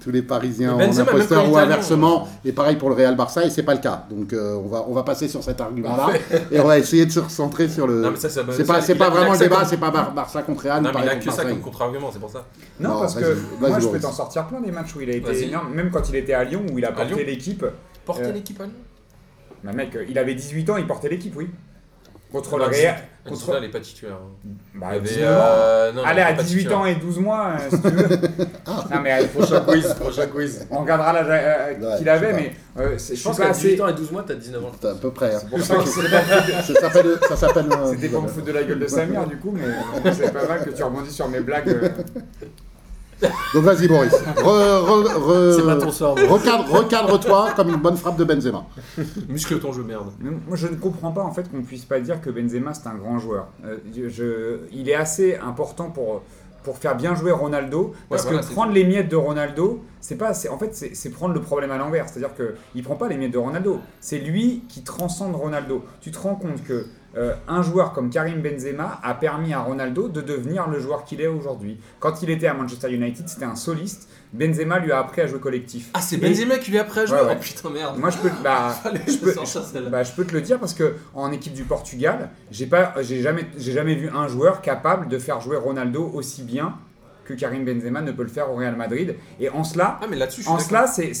tous les Parisiens en imposteur ou inversement. Et pareil pour le Real Barça, et c'est pas le cas. Donc euh, on va on va passer sur cet argument-là et on va essayer de se recentrer sur le. Non mais ça, ça c'est pas c'est pas vraiment le débat, c'est pas Bar- Barça contre Real. Non mais il a contre que ça comme contre-argument, c'est pour ça. Non, Non, parce que moi je peux t'en sortir plein des matchs où il a été énorme, même quand il était à Lyon où il a porté l'équipe. Porter Euh, l'équipe à Lyon Bah mec, il avait 18 ans, il portait l'équipe, oui. Contre le Non, Real. Contre Contre... elle est pas titulaire. hein. Bah, Il y avait, 19 ans. euh, non, Allez, à est pas 18 titulaire. ans et 12 mois, euh, si tu veux. (laughs) non, mais euh, prochain quiz, prochain quiz. On regardera l'âge euh, Ouais, qu'il avait, mais euh, je pense qu'à assez. 18 ans et 12 mois, t'as 19 ans. C'est à peu près. hein. Pour ça que c'est pas- Ça s'appelle ça s'appelle. (laughs) C'était pour me foutre de la gueule de Samir, du coup, mais c'est pas mal que tu rebondis sur mes blagues. Donc vas-y Boris. Re- re- re- C'est. Recadre, recadre-toi comme une bonne frappe de Benzema. Muscle ton jeu, merde. Mais Moi, je ne comprends pas en fait qu'on puisse pas dire que Benzema c'est un grand joueur. Euh, je- il est assez important pour pour faire bien jouer Ronaldo parce voilà, que c'est prendre les miettes de Ronaldo, c'est pas, c'est- en fait, c'est c'est prendre le problème à l'envers. C'est-à-dire que il prend pas les miettes de Ronaldo. C'est lui qui transcende Ronaldo. Tu te rends compte que euh, un joueur comme Karim Benzema a permis à Ronaldo de devenir le joueur qu'il est aujourd'hui. Quand il était à Manchester United, c'était un soliste. Benzema lui a appris à jouer collectif. Ah, c'est Et- Benzema qui lui a appris à jouer Ouais, ouais. Oh putain, merde. Moi, je peux, bah, (laughs) je peux, celle-là. bah, je peux te le dire parce que en équipe du Portugal, j'ai jamais, jamais vu un joueur capable de faire jouer Ronaldo aussi bien que Karim Benzema ne peut le faire au Real Madrid. Et en cela, Ah, mais je en cela, c'est,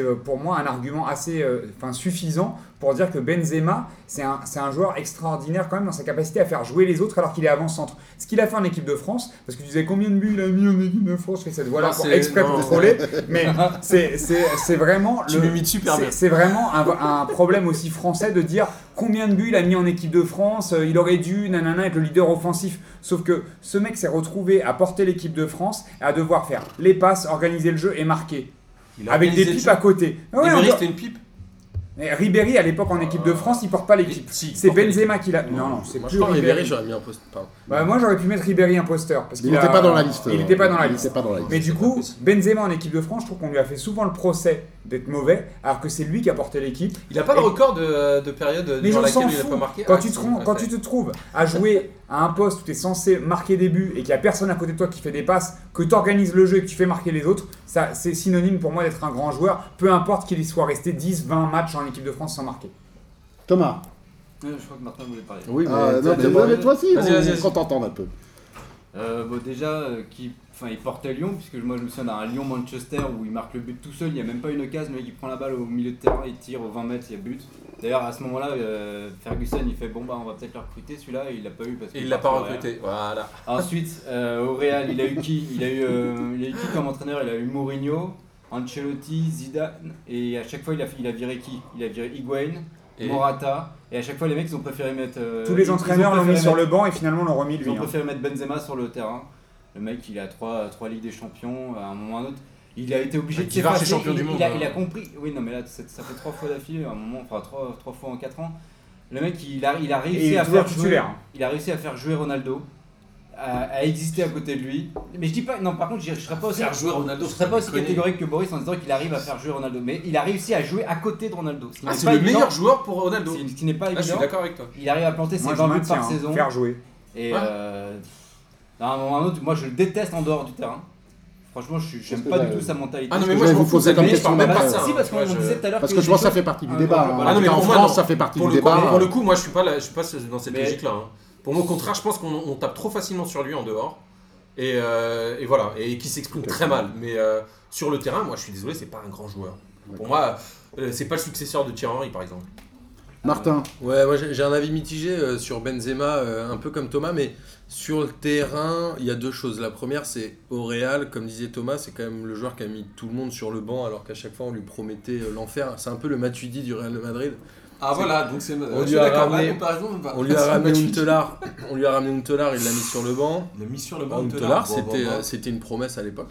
euh, pour moi un argument assez, euh, suffisant pour dire que Benzema, c'est un, joueur extraordinaire quand même dans sa capacité à faire jouer les autres alors qu'il est avant-centre. Ce qu'il a fait en équipe de France, parce que tu disais combien de buts il a mis en équipe de France, je fais cette voix-là pour c'est- exprès pour non. troller, (laughs) mais c'est, vraiment Tu le, super c'est- bien. C'est vraiment un, un problème aussi français de dire combien de buts il a mis en équipe de France, euh, il aurait dû nanana, être le leader offensif. Sauf que ce mec s'est retrouvé à porter l'équipe de France et à devoir faire les passes, organiser le jeu et marquer. Il a Avec des pipes à côté. Ouais, doit- c'était une pipe Mais Ribéry à l'époque en équipe de France, il porte pas l'équipe. Si, C'est Benzema qui l'a. Non, non, c'est Moi, je plus Ribéry, Ribéry. j'aurais mis un poste. Pardon. Bah, moi j'aurais pu mettre Ribéry imposteur parce Il qu'il n'était a- pas dans la liste. Il n'était pas dans la Il liste. était pas dans la liste. Mais du coup. Benzema en équipe de France, je trouve qu'on lui a fait souvent le procès d'être mauvais, alors que c'est lui qui a porté l'équipe. Il a pas le Et- record de, de période Mais durant laquelle il pas marqué. Quand, Ah, tu te, rends- quand tu te trouves à jouer à un poste où tu es censé marquer des buts et qu'il n'y a personne à côté de toi qui fait des passes, que tu organises le jeu et que tu fais marquer les autres, ça c'est synonyme pour moi d'être un grand joueur, peu importe qu'il y soit resté 10, 20 matchs en équipe de France sans marquer. Thomas. Euh, Je crois que Martin voulait parler. Oui, Ah, non, mais, mais toi aussi, Vas-y, on, vas-y, vas-y. on t'entend un peu. Euh, bon, déjà, euh, qui, enfin, il portait Lyon, puisque moi je me souviens d'un Lyon-Manchester où il marque le but tout seul, il n'y a même pas une occasion, mec il prend la balle au milieu de terrain, il tire au 20 mètres, il y a but. D'ailleurs, à ce moment-là, euh, Ferguson il fait bon, bah on va peut-être le recruter celui-là, et il l'a pas eu parce qu'il il l'a pas recruté. Voilà. Ensuite, euh, au Real, il a eu qui? Il a eu, euh, il a eu qui comme entraîneur? Il a eu Mourinho, Ancelotti, Zidane, et à chaque fois il a, il a viré qui? Il a viré Higuain, Et- Morata, et à chaque fois les mecs ils ont préféré mettre. euh, Tous les ils- ils ont entraîneurs l'ont mis sur le banc et finalement l'ont remis Ils lui. ont hein. préféré mettre Benzema sur le terrain. Le mec, il a trois, trois Ligues des Champions, à un moment ou à un autre. Il a été obligé de s'effacer. champion il, du monde, il a, hein. il a compris. Oui, non, mais là, ça, fait trois fois d'affilée, à un moment, enfin trois, trois fois en quatre ans. Le mec, il a, il a réussi à faire jouer. titulaire. Il a réussi à faire jouer Ronaldo, à, à exister à côté de lui. Mais je dis pas, non, par contre, je je serais pas aussi, Faire jouer Ronaldo, je serais pas aussi catégorique que Boris en disant qu'il arrive à faire jouer Ronaldo. Mais il a réussi à jouer à côté de Ronaldo. ce qui Ah, c'est pas le évident. meilleur joueur pour Ronaldo. Ce qui n'est pas Ah, je suis évident. d'accord avec toi. Il arrive à planter ses Moi, je 20 buts par hein. saison. Faire jouer. Et Ouais. euh, à un moment ou à un autre, moi je le déteste en dehors du terrain. Franchement, je j'aime pas du tout sa mentalité. Ah non, mais moi je vous de comme question même pas de après. ça. si, parce qu'on Moi, je- disait tout à l'heure Parce que je pense que ça fait partie du débat. hein. Ah non, mais En pour moi, France, ça fait partie Pour du le, coup, débat. pour le coup, moi je suis pas, là, je suis pas dans cette logique-là. hein. Pour mon contraire, je pense qu'on on tape trop facilement sur lui en dehors. Et, euh, et voilà, et qui s'exprime très mal. Mais euh, sur le terrain, moi je suis désolé, c'est pas un grand joueur. Pour moi, euh, c'est pas le successeur de Thierry Henry par exemple. Martin, Ouais, moi j'ai un avis mitigé euh, sur Benzema, euh, un peu comme Thomas, mais sur le terrain, il y a deux choses. La première, c'est au Real, comme disait Thomas, c'est quand même le joueur qui a mis tout le monde sur le banc alors qu'à chaque fois on lui promettait euh, l'enfer. C'est un peu le Matuidi du Real de Madrid. Ah voilà, donc c'est. On lui a ramené- (laughs) On lui a ramené Untelar, on lui a ramené Untelar, il l'a mis sur le banc. Il a mis sur le banc Untelar, c'était c'était une promesse à l'époque.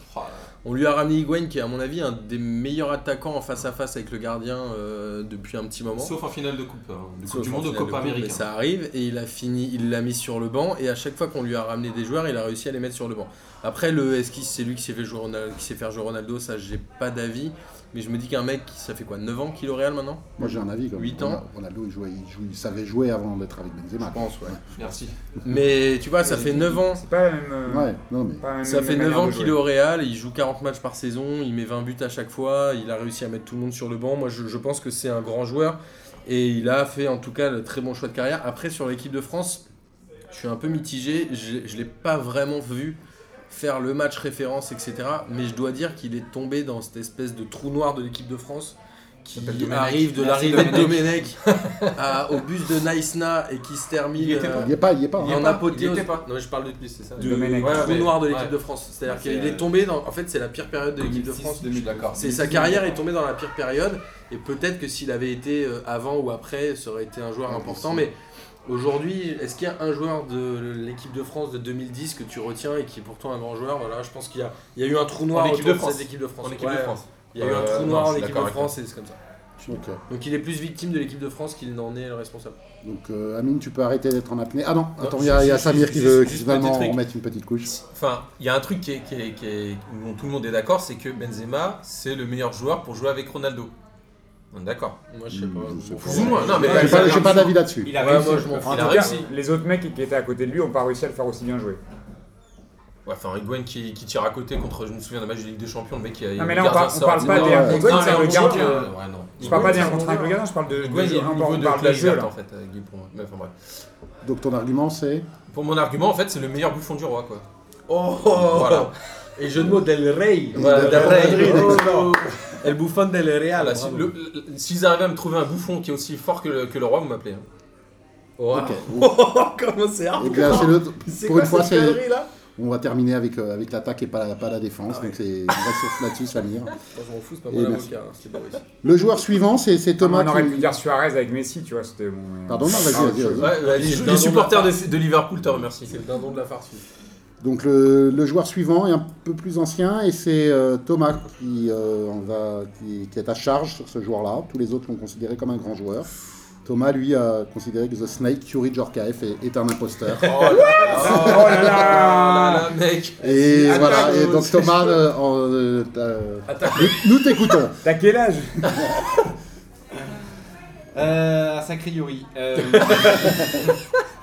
On lui a ramené Higuain, qui est à mon avis un des meilleurs attaquants en face à face avec le gardien euh, depuis un petit moment. Sauf en finale de coupe, hein, de Sauf coupe du monde au Copa coupe, América. Mais ça arrive et il a fini, il l'a mis sur le banc et à chaque fois qu'on lui a ramené des joueurs, il a réussi à les mettre sur le banc. Après le est-ce que c'est lui qui s'est fait jouer Ronaldo, qui sait faire jouer Ronaldo, ça j'ai pas d'avis, mais je me dis qu'un mec qui ça fait quoi 9 ans qu'il est au Real maintenant moi j'ai un avis. Comme 8 ans. Ronaldo, il, jouait, il, jouait- il savait jouer avant d'être avec Benzema. Je pense ouais. Merci. Mais tu vois, ça fait 9 ans. C'est pas la même. euh, Ouais, non mais. pas la même Ça fait 9 manière ans qu'il est au Real, il joue 40 matchs par saison, il met 20 buts à chaque fois, il a réussi à mettre tout le monde sur le banc. Moi je, je pense que c'est un grand joueur et il a fait en tout cas le très bon choix de carrière. Après sur l'équipe de France, je suis un peu mitigé, je, je l'ai pas vraiment vu faire le match référence, etc. Mais je dois dire qu'il est tombé dans cette espèce de trou noir de l'équipe de France qui arrive de l'arrivée de Domenech à- au bus de Naïsna et qui se termine Il était euh, Il n'y est pas, il y est pas. il hein. en pas, apothéose. il était pas. Non, mais je parle de lui, c'est ça. De Domenech. Ouais, trou noir de l'équipe ouais. de France. C'est-à-dire C'est, qu'il euh, est tombé dans. En fait, c'est la pire période de l'équipe de 2006, France. 2000, d'accord. C'est sa carrière est tombée dans la pire période. Et peut-être que s'il avait été euh, avant ou après, ça aurait été un joueur Ouais, important. Mais aujourd'hui, est-ce qu'il y a un joueur de l'équipe de France de 2010 que tu retiens et qui est pourtant un grand joueur? Voilà, je pense qu'il y a, il y a eu un trou noir En équipe de France. cette équipe de France. En équipe Ouais, de France. Il y a eu un Euh, trou noir en équipe de France et c'est comme ça. Donc il est plus victime de l'équipe de France qu'il n'en est le responsable. Donc euh, Amine, tu peux arrêter d'être en apnée. Ah non, Non, attends, il y a, Samir qui veut finalement remettre une petite couche. Enfin, il y a un truc qui est, qui est- qui est- où tout le monde est d'accord, c'est que Benzema, c'est le meilleur joueur pour jouer avec Ronaldo. D'accord. Moi je sais pas. je sais non, mais J'ai il pas, d'avis là-dessus. Il a Ouais, réussi. moi, je m'en fous. En Il tout a cas, réussi. les autres mecs qui étaient à côté de lui n'ont pas réussi à le faire aussi bien jouer. Ouais, enfin, Higuain qui, qui tire à côté contre, je me souviens d'un match de Ligue des Champions, le mec qui a. Non, mais là, on parle- on sort, parle etc. pas des des un un contre contre Non, un, mais c'est on le dit gardien. que- Ouais, non. Je parle pas c'est contre avec le gardien, je parle de. Higuain, il est de- au niveau de jeu en fait, avec Guy, pour moi. Mais enfin, bref. Donc ton argument c'est? Pour mon argument, en fait, c'est le meilleur bouffon du roi, quoi. Oh, Voilà. (laughs) Et jeu de mots del Rey. Voilà, del Rey. Oh, El Buffon del Real. Si- S'ils arrivaient à me trouver un bouffon qui est aussi fort que le, que le roi, vous m'appelez. hein. Wow. Ok. (laughs) Comment c'est hard Eh bien, le- pour quoi une fois, c'est là on va terminer avec, euh, avec l'attaque et pas la, pas la défense. Ah ouais. Donc c'est on reste là-dessus, Samir. Je m'en fous, c'est pas hein. Le joueur suivant, c'est c'est Thomas Thomas on aurait pu dire Suarez avec Messi, tu vois, c'était Pardon, non, vas-y, Ah, vas-y. Ouais, les, supporters de de Liverpool te remercient. C'est le dindon de la farce. Donc le, le joueur suivant est un peu plus ancien et c'est euh, Thomas qui, euh, en va, qui, qui est à charge sur ce joueur-là. Tous les autres l'ont considéré comme un grand joueur. Thomas, lui, a considéré que The Snake, Yuri Djorkaeff, est, est un imposteur. Oh là là, Oh là là là là, mec Et Attaque, voilà, et oh, donc Thomas, euh, euh, euh, nous, nous t'écoutons. T'as quel âge? Euh, un sacré Yuri. Euh, (laughs)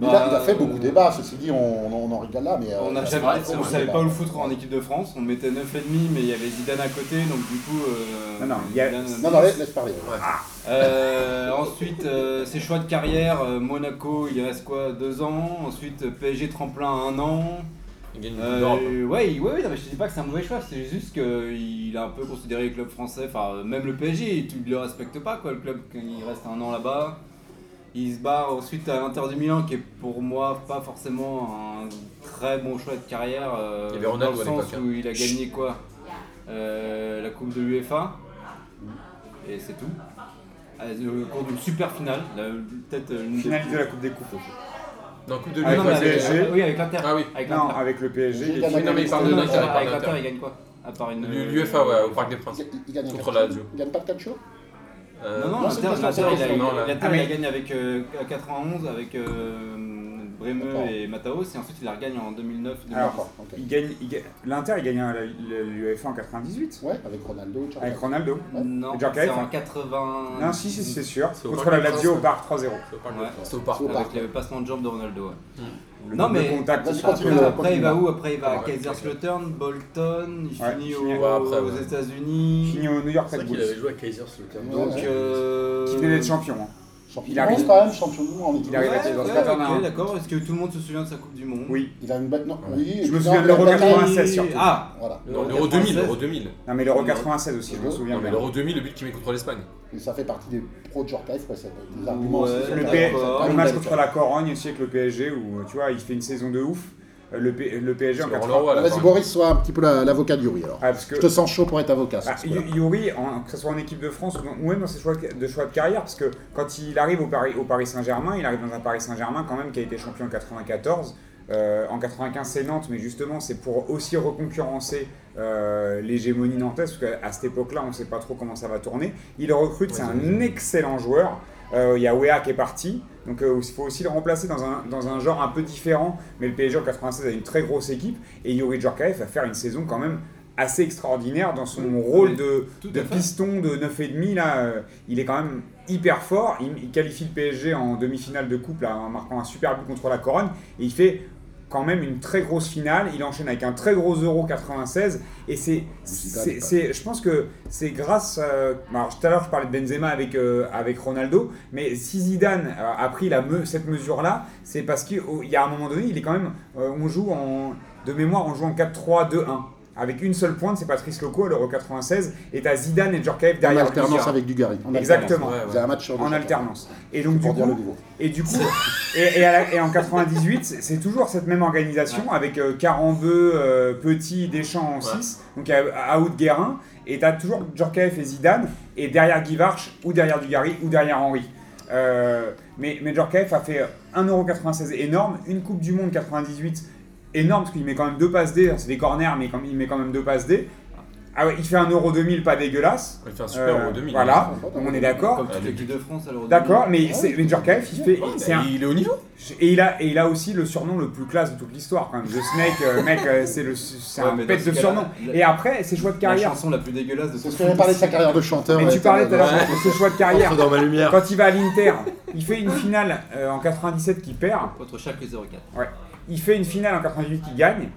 Il a, il a fait beaucoup de débats, ceci dit, on, on en rigole là, mais... euh, On ne savait, pas où le foutre en équipe de France. On mettait 9,5, mais il y avait Zidane à côté, donc du coup. euh, Non, non, il y a- Zidane- Non, non, laisse, laisse parler. Euh, ensuite, euh, ses choix de carrière, euh, Monaco, il reste quoi Deux ans. Ensuite, euh, PSG tremplin, un an. Il gagne une Coupe Euh, ouais, ouais, ouais, non, mais je te dis pas que c'est un mauvais choix, c'est juste qu'il a un peu considéré le club français, enfin euh, même le PSG, tu ne le respectes pas quoi, le club quand il reste un an là-bas. Il se barre ensuite à l'Inter du Milan qui est pour moi pas forcément un très bon choix de carrière. euh, Il y avait Ronaldo dans à le sens hein. où il a gagné quoi Euh, La Coupe de l'UEFA. Et c'est tout. Euh, Au cours d'une super finale, la- peut-être euh, une des Finaliste de la Coupe des Coupes. aussi. Dans Coupe de Avec non, le mais avec, PSG. oui, avec l'Inter. Ah oui. Avec Non, avec le PSG. il non, mais il parle de l'Inter, avec l'Inter, il gagne quoi? À part une. L'UFA, ouais, au Parc des Princes. Il, il gagne Contre la Lazio. Il gagne pas de calcio Euh, Non, non, l'Inter, il a, Ah, gagné avec euh, 91 avec euh, Breme D'accord. et Mataos et ensuite il la regagne en 2009 Alors, 2010. Ok. Il gagne, il gagne- L'Inter, il gagne l'UEFA en 98 Ouais, avec Ronaldo. Avec Ronaldo. Non, c'est en hein. 80. Non, si, si, c'est sûr. Contre la Lazio au parc 3-0. C'est au Parc Avec le passement de jambe de Ronaldo. ouais. Le Non, mais- contact. Vas-y, c'est continue, là. Après, il va où Après, il va à Kaiserslautern, Bolton, il Ouais, finit il au- finit- après, aux. États-Unis. Fini au New York Red vrai qu'il avait Bulls. joué à Kaiserslautern. Donc. ouais. euh, Qui venait d'être champion. hein. Champion Il du arrive- monde quand même, champion du monde en équipe. Il de arrive. Ouais, ouais, d'accord. Est-ce que tout le monde se souvient de sa Coupe du Monde? Oui. Il a une bête. Non, oui. Je me souviens de l'Euro une bête- 96 surtout. Ah Voilà. Non, l'Euro 2000, l'Euro 2000. Non, mais l'Euro 96 aussi, je me souviens. Non, mais l'Euro 2000, le but qu'il met contre l'Espagne. Et ça fait partie des pros de Djorkaeff, ouais, c'est des arguments. Le, une match contre la Corogne aussi avec le PSG où tu vois il fait une saison de ouf. Le, P- le PSG en C'est Laurent 80. Leroy, là, Vas-y, quand même. Boris, sois un petit peu la- l'avocat de Yuri alors. Ah, parce que Je te sens chaud pour être avocat. Ah, Yuri, en- que ce soit en équipe de France ou même dans ses choix de, de choix de carrière, parce que quand il arrive au Paris, au Paris Saint-Germain, il arrive dans un Paris Saint-Germain quand même qui a été champion en 94. Euh, en 95, c'est Nantes, mais justement, c'est pour aussi reconcurrencer euh, l'hégémonie nantaise, parce qu'à cette époque-là, on ne sait pas trop comment ça va tourner. Il recrute, c'est un excellent joueur. Euh, Il y a Wea qui est parti, donc euh, il faut aussi le remplacer dans un, dans un genre un peu différent. Mais le PSG en 96 a une très grosse équipe, et Yuri Djorkaeff va faire une saison quand même assez extraordinaire dans son Oui, rôle de, de piston de 9,5 là, euh, il est quand même hyper fort. Il, il qualifie le PSG en demi-finale de coupe là, en marquant un super but contre la Corogne. Et il fait quand même une très grosse finale. Il enchaîne avec un très gros Euro 96. Et c'est, c'est, c'est- je pense que c'est grâce. euh, alors, tout à l'heure, je parlais de Benzema avec, euh, avec Ronaldo. Mais si Zidane a a pris la me- cette mesure-là, c'est parce qu'il y a un moment donné, il est quand même. euh, on joue en. De mémoire, on joue en 4-3-2-1. Avec une seule pointe, c'est Patrice Loco à l'Euro 96. Et t'as Zidane et Djorkaeff En derrière alternance Dugarry. avec Dugarry. En Exactement. alternance. Ouais, ouais. Un match sur En alternance. Et donc, du coup, et du coup, et, et, à la- et en 98, c'est toujours cette même organisation avec euh, Carambeu, euh, Petit, Deschamps en 6, donc à, à Out Guérin, et t'as toujours Djorkaeff et Zidane, et derrière Guy Varche, ou derrière Dugarry, ou derrière Henry. Euh, mais, mais Djorkaeff a fait 1,96€ énorme, une Coupe du Monde 98 énorme, parce qu'il met quand même deux passes D, c'est des corners, mais quand- il met quand même deux passes D. Ah ouais, il fait un Euro 2000, pas dégueulasse. Il fait un super Euh, Euro 2000. Voilà, on est d'accord. Comme toute l'équipe de France à l'Euro D'accord, 2000. mais, c'est- mais Djorkaeff, il fait. Ouais, c'est un- Il est au niveau. et il, a, et il a aussi le surnom le plus classe de toute l'histoire quand même. The Snake, euh, mec, euh, c'est le- c'est Ouais, un ce de surnom. la- Et après, ses choix de La carrière. chanson la plus dégueulasse de C'est tout ce qu'on parlé de sa carrière de chanteur. Mais ouais, tu parlais tout à l'heure Ouais. de ses choix de carrière. Dans ma lumière. Quand il va à l'Inter, il fait une finale euh, en 97 qui perd. Contre chaque 04. Il fait une finale en 98 qui gagne.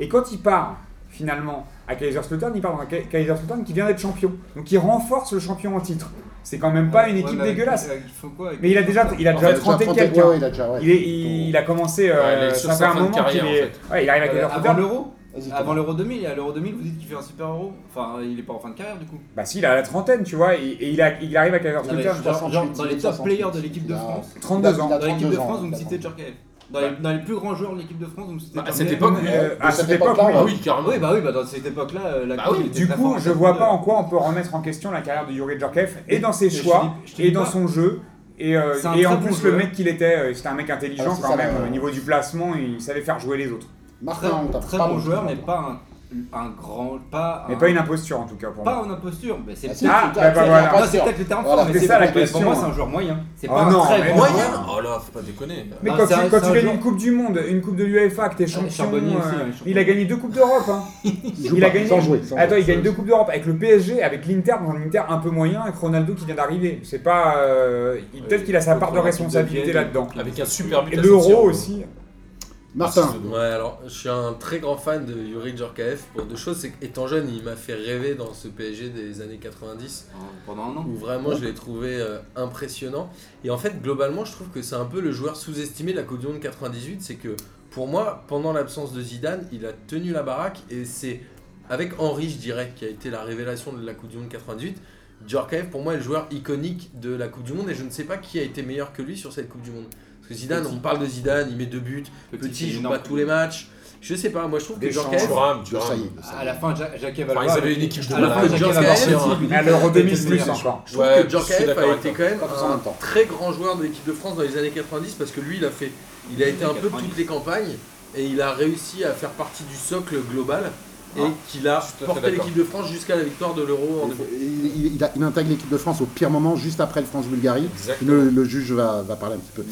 Et quand il part finalement à Kaiserslautern, il part dans Kaiserslautern qui vient d'être champion. Donc il renforce le champion en titre. C'est quand même pas une équipe dégueulasse. avec- Il faut quoi avec- Mais il a déjà, il a déjà Il a déjà 30 et 30 quelques. ouais, hein. ouais, il a déjà, ouais. Il, est- il, il a commencé, euh, ça fait un moment qu'il est. en fait. Ouais, il arrive à Euh, Kaiserslautern. Avant l'Euro Avant l'Euro 2000, et à l'Euro 2000, vous dites qu'il fait un super Euro Enfin, il est pas en fin de carrière du coup. Bah si, il a la trentaine, tu vois, et, et il, a, il arrive à Non, mais Kaiserslautern. genre, genre, dans les top 68, players de l'équipe de France. 32 il a- ans. Dans l'équipe de 32 ans, France, vous me citez Djorkaeff. Dans, les, dans les plus grands joueurs de l'équipe de France, citez Bah, à cette époque, Euh, à cette cette époque, époque-là, oui. Ah oui, carrément. Oui, bah oui, bah dans cette époque-là, euh, la Bah oui, Du coup, je vois pas en quoi on peut remettre en question la carrière de Yuri Djorkaeff et dans ses choix et dans son jeu. Et, euh, et en bon plus, le mec qu'il était, euh, c'était un mec intelligent c'est quand ça, même. Au niveau du placement, il savait faire jouer les autres. Martin, Très, très bon joueur, mais pas un, un grand. Pas Mais un- pas une imposture en tout cas pour Pas moi. en imposture. Mais c'est Ah, Ah, c'est- bah, bah, c'est voilà. peut-être le terme Voilà. fort, mais C'est ça, la pour- pour question, moi, c'est un joueur moyen. C'est Oh pas non, un très mais joueur. Moyen Oh là, faut pas déconner. Mais Non, quand tu, un- quand c'est tu un gagnes une Coupe du Monde, une Coupe de l'UEFA, que t'es champion, Charbonnier aussi, euh, champion. il a gagné deux Coupes d'Europe. Hein. (laughs) Il a pas, gagné. sans jouer, sans Attends, il gagne deux Coupes d'Europe avec le PSG, avec l'Inter, dans un Inter un peu moyen, avec Ronaldo qui vient d'arriver. C'est pas. euh, il- Peut-être qu'il a sa part de responsabilité là-dedans. Avec un super but l'Euro aussi. Martin, Ouais, alors je suis un très grand fan de Yuri Djorkaeff pour deux choses. C'est qu'étant jeune, il m'a fait rêver dans ce PSG des années 90 Pendant un an. où vraiment je l'ai trouvé euh, impressionnant. Et en fait, globalement, je trouve que c'est un peu le joueur sous-estimé de la Coupe du Monde 98. C'est que pour moi, pendant l'absence de Zidane, il a tenu la baraque et c'est avec Henry, je dirais, qui a été la révélation de la Coupe du Monde 98. Djorkaeff, pour moi, est le joueur iconique de la Coupe du Monde et je ne sais pas qui a été meilleur que lui sur cette Coupe du Monde. Parce que Zidane, Petit. on parle de Zidane, il met deux buts. Petit, il joue pas tous les matchs. Je sais pas, moi je trouve que y À la fin, va Enfin, le ils avaient une équipe de À la fin, à l'Euro 2000 Était le plus encore. Je trouve Ouais, que d'accord a été toi. quand même un très grand joueur de l'équipe de France dans les années 90 parce que lui, il a fait, il a été un peu 90. toutes les campagnes et il a réussi à faire partie du socle global. Et qu'il a porté l'équipe de France jusqu'à la victoire de l'Euro en 2000. Il, il- il a- il intègre l'équipe de France au pire moment, juste après le France-Bulgarie. Le, le juge va, va parler un petit peu.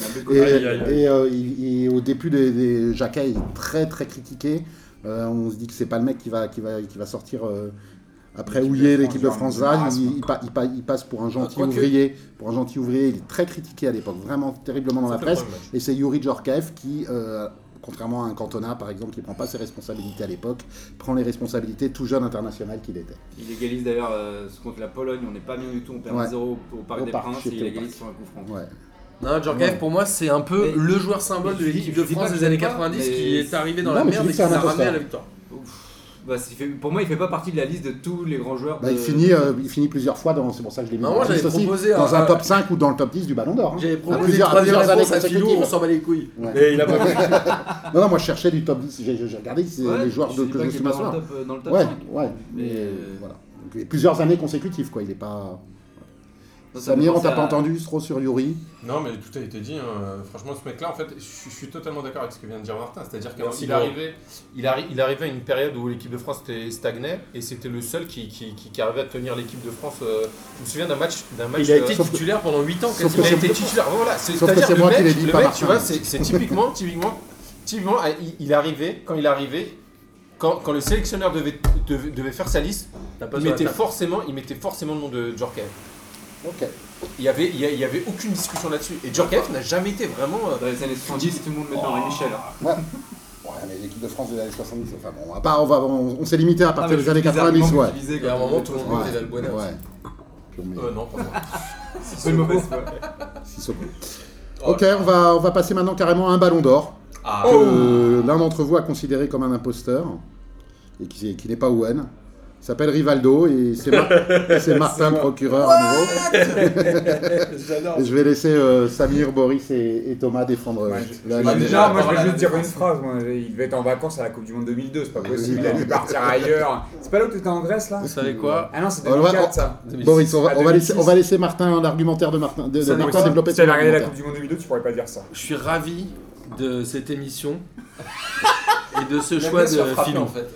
Et, euh, au début des, des Jacquet est très très critiqué. Euh, on se dit que c'est pas le mec qui va, qui va, qui va sortir euh, après houiller l'équipe de France marasme. Il, il pa- il pa- il passe pour un gentil ouvrier. Pour un gentil ouvrier, il est très critiqué à l'époque, vraiment terriblement dans la presse. Et c'est Yuri Djorkaeff qui, contrairement à un Cantona par exemple, qui prend pas ses responsabilités à l'époque, prend les responsabilités tout jeune international qu'il était. Il égalise d'ailleurs euh, contre la Pologne, on n'est pas bien du tout, on perd Ouais. 0 au, Parc Au des Parc, Princes et il égalise sur un coup franc. Ouais. Non, Djorkaeff, Ouais. pour moi, c'est un peu Mais- le joueur symbole de l'équipe de France des années j'aime pas, 90 mais qui est arrivé dans Non, la merde et qui c'est nous un a ramené à la victoire. Bah, fait- pour moi, il fait pas partie de la liste de tous les grands joueurs. Bah, de- il, finit, euh, il finit plusieurs fois, dans, c'est pour ça que je l'ai mis Non, dans moi, aussi, proposé dans un- un top 5 ou dans le top 10 du Ballon d'Or. hein. J'avais proposé plusieurs- à troisième plusieurs années à Philou, consécutives. on s'en bat les couilles. Ouais. Mais il a pas. (laughs) Non, non, moi je cherchais du top 10. J'ai regardé Ouais, les joueurs je de, que je suis est pas dans le top, euh, dans le top Ouais, 5. ouais. Mais Mais- euh, voilà. Donc, plusieurs années consécutives, quoi. Il est pas. Samir, on t'a pas entendu trop sur Yuri. Non, mais tout a été dit. hein. Franchement, ce mec-là, en fait, je, suis- totalement d'accord avec ce que vient de dire Martin. C'est-à-dire qu'il arrivait, il, arri- il arrivait à une période où l'équipe de France était- stagnait et c'était le seul qui, qui, qui- qui arrivait à tenir l'équipe de France. euh, je me souviens d'un match, d'un match. Il a euh, été titulaire pendant 8 ans. sauf quasiment. que il a été titulaire. Voilà, c'est-à-dire c'est le moi mec, dit, le pas mec, Martin. tu vois, c'est typiquement, typiquement, typiquement, ah, il, il arrivait quand il arrivait. Quand, quand le sélectionneur devait, devait, devait faire sa liste, mettait, forcément, il mettait forcément le nom de Djorkaeff. Ok. Il n'y avait, il y a- il y avait aucune discussion là-dessus. Et Djorkaeff n'a jamais été vraiment. euh, Dans les années 70, tout le monde mettait Henri Michel. hein. Ouais. Ouais, mais l'équipe de France des années 70, enfin bon, à part, on, va, on, on s'est limité à Ah, partir des années c'est bizarre, 90, comment ouais. Il y a un moment, tout le monde mettait. Ouais. Puis on met Euh, non, pas (laughs) moi. C'est une mauvaise foi. Sissoko. Oh Ok, on va, on va passer maintenant carrément à un ballon d'or. Ah, que euh, l'un d'entre vous a considéré comme un imposteur et qui, qui n'est pas Owen. Il s'appelle Rivaldo et c'est Mar- (laughs) Martin le procureur à nouveau. (laughs) Je vais laisser euh, Samir, Boris et, et Thomas défendre euh, Ouais, la- la- déjà, moi je vais juste dire une phrase. Moi, il devait être en vacances à la Coupe du Monde 2002, c'est pas possible. Il a dû partir ailleurs. C'est pas là où tu étais en Grèce là Vous savez quoi Ah non, c'est On va- 2004 ça. Boris, on va, À on va laisser, 2006. on va laisser Martin, l'argumentaire de Martin, de, de Ça Martin développer Si tu regardé la. Coupe du Monde 2002, tu pourrais pas dire ça. Je suis ravi de cette émission (laughs) et de ce choix de Philou. en fait.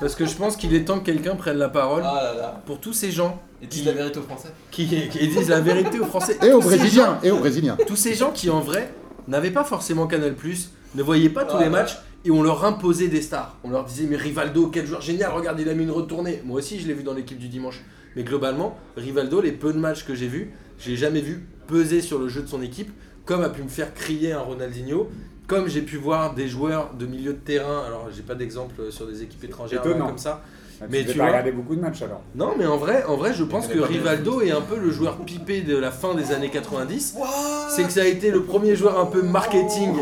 Parce que je pense qu'il est temps que quelqu'un prenne la parole Ah là là. pour tous ces gens Et dis la vérité aux Français. qui, qui disent la vérité aux Français. Et aux Tous ces Brésiliens, et aux Brésiliens. tous ces gens qui en vrai n'avaient pas forcément Canal+, ne voyaient pas tous Ah, les ouais. matchs et on leur imposait des stars. On leur disait mais Rivaldo, quel joueur génial, regarde il a mis une retournée. Moi aussi je l'ai vu dans l'équipe du dimanche. Mais globalement, Rivaldo, les peu de matchs que j'ai vus, j'ai jamais vu peser sur le jeu de son équipe, comme a pu me faire crier un Ronaldinho, comme j'ai pu voir des joueurs de milieu de terrain, alors j'ai pas d'exemple sur des équipes étrangères Étonnant. comme ça, Ah, Mais tu pas vois- regarder beaucoup de matchs alors. non, mais en vrai, en vrai, je pense que Rivaldo est un peu le joueur pipé de la fin des années 90. C'est que ça a été le premier joueur un peu marketing,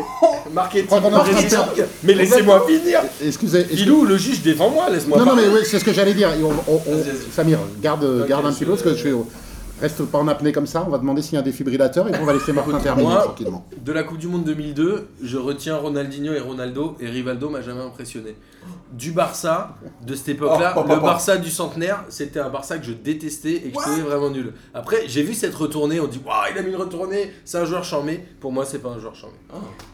marketing, de marketing. perdre. Mais laissez-moi finir. Excusez. excusez- Filou, le juge défend moi, laisse-moi. Non, non, mais oui, c'est ce que j'allais dire. On- on- on-. Samir, garde, garde un petit peu, parce que je suis. Reste pas en apnée comme ça, on va demander s'il y a un défibrillateur et puis on va laisser Martin terminer moi- tranquillement. De la Coupe du Monde 2002, je retiens Ronaldinho et Ronaldo et Rivaldo m'a jamais impressionné. Du Barça, de cette époque-là, Oh, oh, le oh, oh. Barça du centenaire, c'était un Barça que je détestais et que je trouvais vraiment nul. Après, j'ai vu cette retournée, on dit Waouh, il a mis une retournée, c'est un joueur charmé. Pour moi, c'est pas un joueur charmé.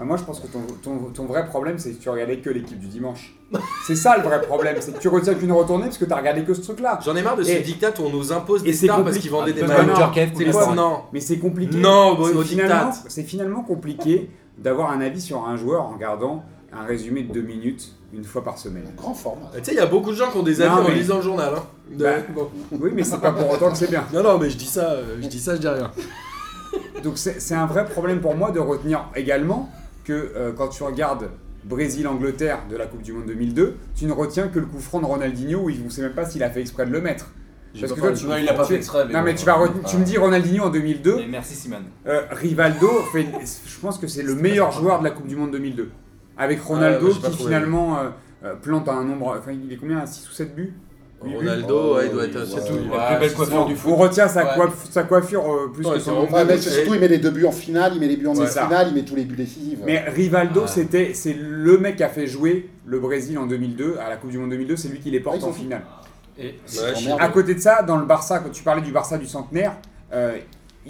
Ah, moi je pense que ton, ton, ton vrai problème c'est que tu regardais que l'équipe du dimanche. C'est ça le vrai problème, c'est que tu retiens qu'une retournée parce que t'as regardé que ce truc là. J'en ai marre de ce Et- dictat où on nous impose et des c'est stars parce qu'ils vendaient des Bah que maillots. non. Mais c'est compliqué. Non, au- C'est finalement, diktat. c'est finalement compliqué d'avoir un avis sur un joueur en regardant un résumé de deux minutes une fois par semaine. Grand format. Tu sais, il y a beaucoup de gens qui ont des avis Non, en mais- lisant le journal. Hein. De- Bah. (laughs) bon. Oui, mais c'est pas pour autant que c'est bien. Non, non, mais je dis ça, euh, je dis ça, je dis rien. Donc c'est c'est un vrai problème pour moi de retenir également que euh, quand tu regardes Brésil-Angleterre de la Coupe du Monde 2002, tu ne retiens que le coup franc de Ronaldinho où on ne sait même pas s'il a fait exprès de le mettre. Parce que toi, tu, Non, il a pas fait exprès. non mais tu, vas retenir- tu me dis Ronaldinho en 2002, Et merci Simon. euh, Rivaldo, fait, je pense que c'est le meilleur joueur de la Coupe du Monde 2002. Avec Ah, Ronaldo pas qui trouvé. finalement euh, euh, plante un nombre, enfin il est combien? à 6 ou 7 buts Huit buts? Ronaldo, ouais, il doit Oh, être. c'est tout. ouais. La plus belle coiffure du On foot. retient sa, Ouais. coiffe- sa coiffure euh, plus Ouais, que son c'est surtout, il met les deux buts en finale, il met les buts en finale, il met tous les buts décisifs. Mais Rivaldo, c'était, c'est le mec qui a fait jouer le Brésil en 2002, à la Coupe du Monde 2002, c'est lui qui les porte en finale. Et Oh. À côté de ça, dans le Barça, quand tu parlais du Barça du centenaire, euh,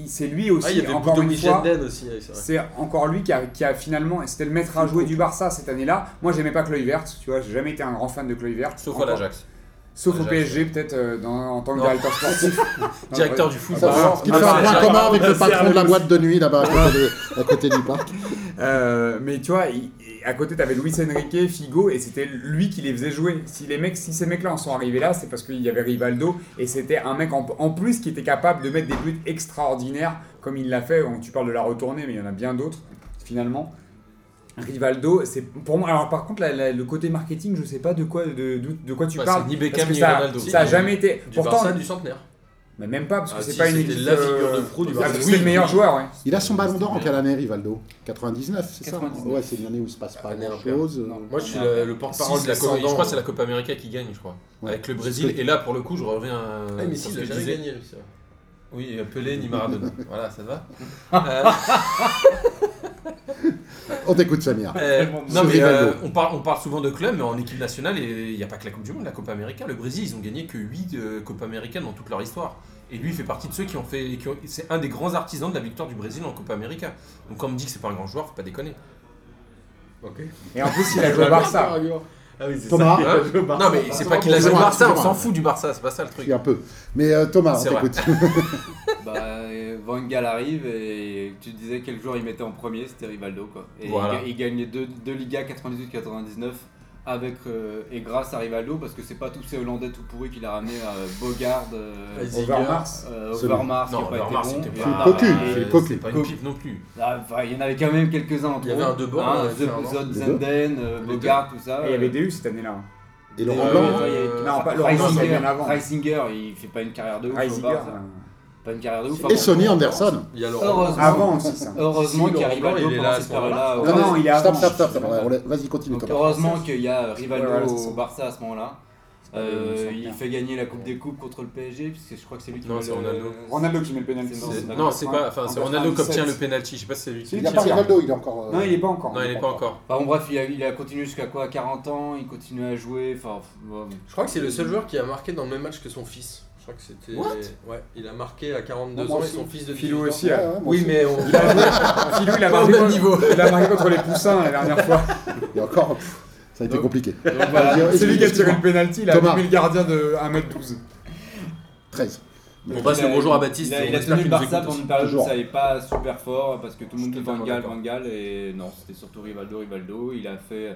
c'est lui aussi, Ah, il y avait encore une fois. Aussi, c'est encore lui qui a, qui a finalement. C'était le maître à jouer du Barça cette année-là. Moi, j'aimais pas Kluivert, tu vois, j'ai jamais été un grand fan de Kluivert. Sauf à l'Ajax. Sauf au. PSG, peut-être euh, dans- en tant que Non. directeur sportif. (laughs) Directeur du foot. Ça, bah, ce qui bah, fait un bah, point bah, commun bah, avec bah, le patron de la boîte de nuit là-bas à côté, de- à côté du parc. (laughs) Euh, mais tu vois, il- il- à côté, t'avais Luis Enrique, Figo, et c'était lui qui les faisait jouer. Si, les mecs, si ces mecs-là en sont arrivés là, c'est parce qu'il y avait Rivaldo, et c'était un mec en, en plus qui était capable de mettre des buts extraordinaires, comme il l'a fait. Bon, Tu parles de la retournée, mais il y en a bien d'autres, finalement. Rivaldo, c'est pour moi. Alors, par contre, la- la- le côté marketing, je sais pas de quoi, de, de, de quoi tu Ouais, parles. c'est ni parce Beckham que ni ça, Ronaldo. ça a jamais été. Du Pourtant, Barça du centenaire. mais même pas, parce que Ah, c'est si, pas une équipe. la figure euh, de proue du Barça. parce que Oui, C'est le meilleur oui. joueur, ouais. Il a son ballon d'or en quelle année, Rivaldo 99, c'est ça 99. Ouais, c'est une année où il se passe pas Année grand-chose. Non. Moi, je suis Ah, le, porte-parole c'est de la Copa- je crois que c'est la Copa América qui gagne, je crois. Ouais. Avec le Brésil. Et là, pour le coup, je reviens à. Ah, mais sur si, il a jamais gagné, ça. Oui, Pelé ni Maradona. (laughs) voilà, ça te va Euh, (laughs) On t'écoute, Samir. Euh, non, mais euh, on, parle, on parle souvent de clubs, mais en équipe nationale, et il n'y a pas que la Coupe du Monde, la Copa América. Le Brésil, ils ont gagné que 8 Copa Américaines dans toute leur histoire. Et lui, il fait partie de ceux qui ont fait. qui ont- C'est un des grands artisans de la victoire du Brésil en Copa América. Donc, quand on me dit que c'est pas un grand joueur, faut pas déconner. Ok. Et en plus, il a joué au Barça. (laughs) Ah oui, c'est Thomas. ça. Hein non, mais c'est pas qu'il a joué au Barça, on s'en fout du Barça, c'est pas ça le truc. Un peu. Mais euh, Thomas, C'est on vrai. t'écoute. (laughs) Bah, euh, Van Gaal arrive et tu disais quel joueur il mettait en premier, c'était Rivaldo quoi. Et Voilà. il, ga- il gagne les deux, deux Ligas 98-99 avec euh, et grâce à Rivaldo parce que c'est pas tous ces Hollandais tout pourris qu'il a ramené euh, Bogard, euh. Overmars. euh, Overmars qui a pas Overmars, été bon. pas- cocu, c'est cocu. pas une pipe non plus. Ah, enfin, il y en avait quand même quelques-uns entre Il y avait un De Boer, Hein, Zenden, euh, Les Bogart, tout ça. Et il y avait DU cette année-là. Et Laurent Blanc Non, pas- Laurent Blanc, c'est bien avant. Reisinger, il fait pas une carrière de ouf. Pas une carrière de ouf. et. Sonny Anderson. Il y a Laurent. Heureusement. Avant aussi, ça. Heureusement qu'il y a Laurent Blanc, Rivaldo il est là à. Non, non, il est avant. stop, stop, stop. Vas-y, continue, heureusement qu'il y a Rivaldo au Barça à ce moment-là. Euh, il fait gagner la Coupe des Coupes contre le PSG, puisque je crois que c'est lui qui Non, met le- Ronaldo. Ronaldo qui met le c'est- Non, c'est pas. Enfin, en c'est Ronaldo qui 97. obtient le penalty. Je sais pas si c'est lui qui Il Si, n'y a si, pas si. Rivaldo, il est encore. euh, Non, il est pas encore. Non, il est pas encore. Enfin, bon, bref, il a, il a continué jusqu'à quoi? 40 ans, il continue à jouer. Enfin, bon, Je crois que c'est le seul joueur qui a marqué dans le même match que son fils. Je crois que c'était. What? Ouais, il a marqué à 42 Non, moi ans et son fils de Philou 18 ans. aussi. Ouais, hein. ouais, Oui, aussi. mais on. Il a joué- Philou, il a marqué (laughs) contre- niveau. il a marqué contre les Poussins la dernière fois. Et encore, pff, ça a été Donc- compliqué. donc voilà. C'est lui qui a tiré le penalty, il a allumé le gardien de 1m12. 13. On passe le bonjour à Baptiste. Il a, il a tenu le Barça pendant une période où ça allait pas super fort parce que tout le monde dit Van Gaal. Van Gaal et non, c'était surtout Rivaldo, Rivaldo. Il a fait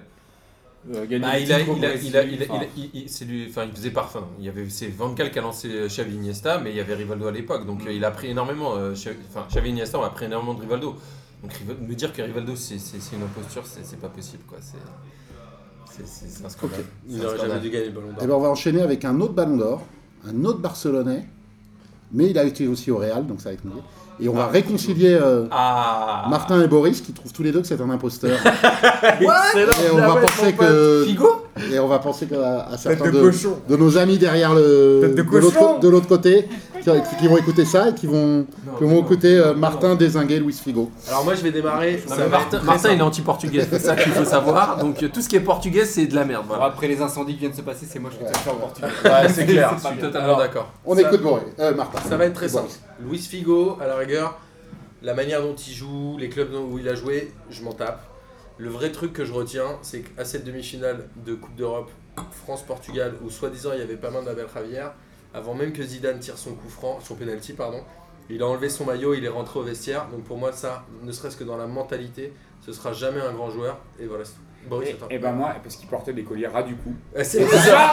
gagner Bah, il, a, titre au il, a, Brésil, il, a, il, a, enfin, il, a- il- il- c'est lui, enfin, il faisait parfum. Il y avait, c'est Van Gaal qui a lancé Xavi Iniesta, mais il y avait Rivaldo à l'époque. Donc euh, il a pris énormément. euh, Xavi- Enfin, Xavi Iniesta, on a pris énormément de Rivaldo. Donc me dire que Rivaldo c'est, une imposture, c'est, pas possible. Quoi. C'est, un scandale. Il n'aurait jamais dû gagner le ballon Eh d'or. ben, on va enchaîner avec un autre ballon d'or, un autre Barcelonais, mais il a été aussi au Real, donc ça va être mieux. Et on va réconcilier euh, Ah. Martin et Boris, qui trouvent tous les deux que c'est un imposteur. (laughs) Et on va penser que, Figo et on va penser qu'à à certains de de, cochon. de nos amis derrière le de l'autre côté, qui, qui vont écouter ça et qui vont, qui vont écouter euh, Martin désinguer Luis Figo. Alors moi je vais démarrer. Non, mais Martin, il est anti-portugais, c'est ça qu'il faut savoir. Donc euh, tout ce qui est portugais, c'est de la merde. Voilà. après les incendies qui viennent de se passer, c'est moi je suis faire au Portugal. Ouais, (laughs) c'est clair. Je suis totalement d'accord. On Ça- écoute Boris, euh, Martin. Ça va être très simple. Luis Figo, à la rigueur, la manière dont il joue, les clubs où il a joué, je m'en tape. Le vrai truc que je retiens, c'est qu'à cette demi-finale de Coupe d'Europe, France-Portugal, où soi-disant il y avait pas main d'Abel Javier, avant même que Zidane tire son coup franc, son penalty, pardon, il a enlevé son maillot, il est rentré au vestiaire. Donc pour moi, ça, ne serait-ce que dans la mentalité, ce sera jamais un grand joueur. Et voilà, c'est tout. Boris, Et, attends. et ben moi, parce qu'il portait des colliers ras du coup. Eh, c'est ça.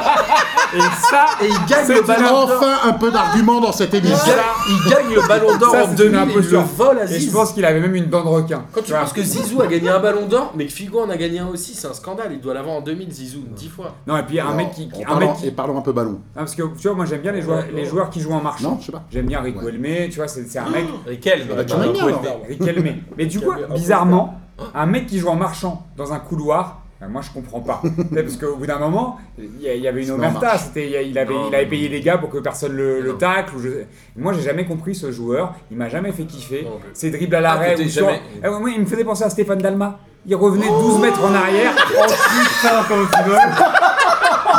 Et ça, et il gagne le ballon d'or. Enfin un peu d'argument dans cette Il émission. gagne, il gagne le ballon d'or en c'est 2000 une et il le vole à Et je pense qu'il avait même une dent de requin. Quand tu penses que Zizou a gagné un ballon d'or, mais que Figo en a gagné un aussi, c'est un scandale. Il doit l'avoir en 2000, Zizou, 10 fois. Non, et puis un mec qui. qui- un mec qui Et parlons un peu ballon. Parce que tu vois, moi j'aime bien les joueurs, les joueurs qui jouent en marchant. Non, je sais pas. J'aime bien Rico Elmé, tu vois, c'est c'est un mec. Riquel, bah, tu m'aimes bien, alors. Rico Elmé. Mais du coup, bizarrement, (gasps) un mec qui joue en marchant dans un couloir. ben, moi je comprends pas. (laughs) Parce qu'au bout d'un moment, il y avait une omerta. C'était, il il avait, Non, il avait payé des gars pour que personne le, tacle. Ou je... Moi j'ai jamais compris ce joueur. Il m'a jamais fait kiffer. Non. Ses dribbles à l'arrêt. Ah, jamais- Eh ouais, il me faisait penser à Stéphane Dalma. Il revenait 12 mètres en arrière. Oh (laughs) putain, comme tu veux.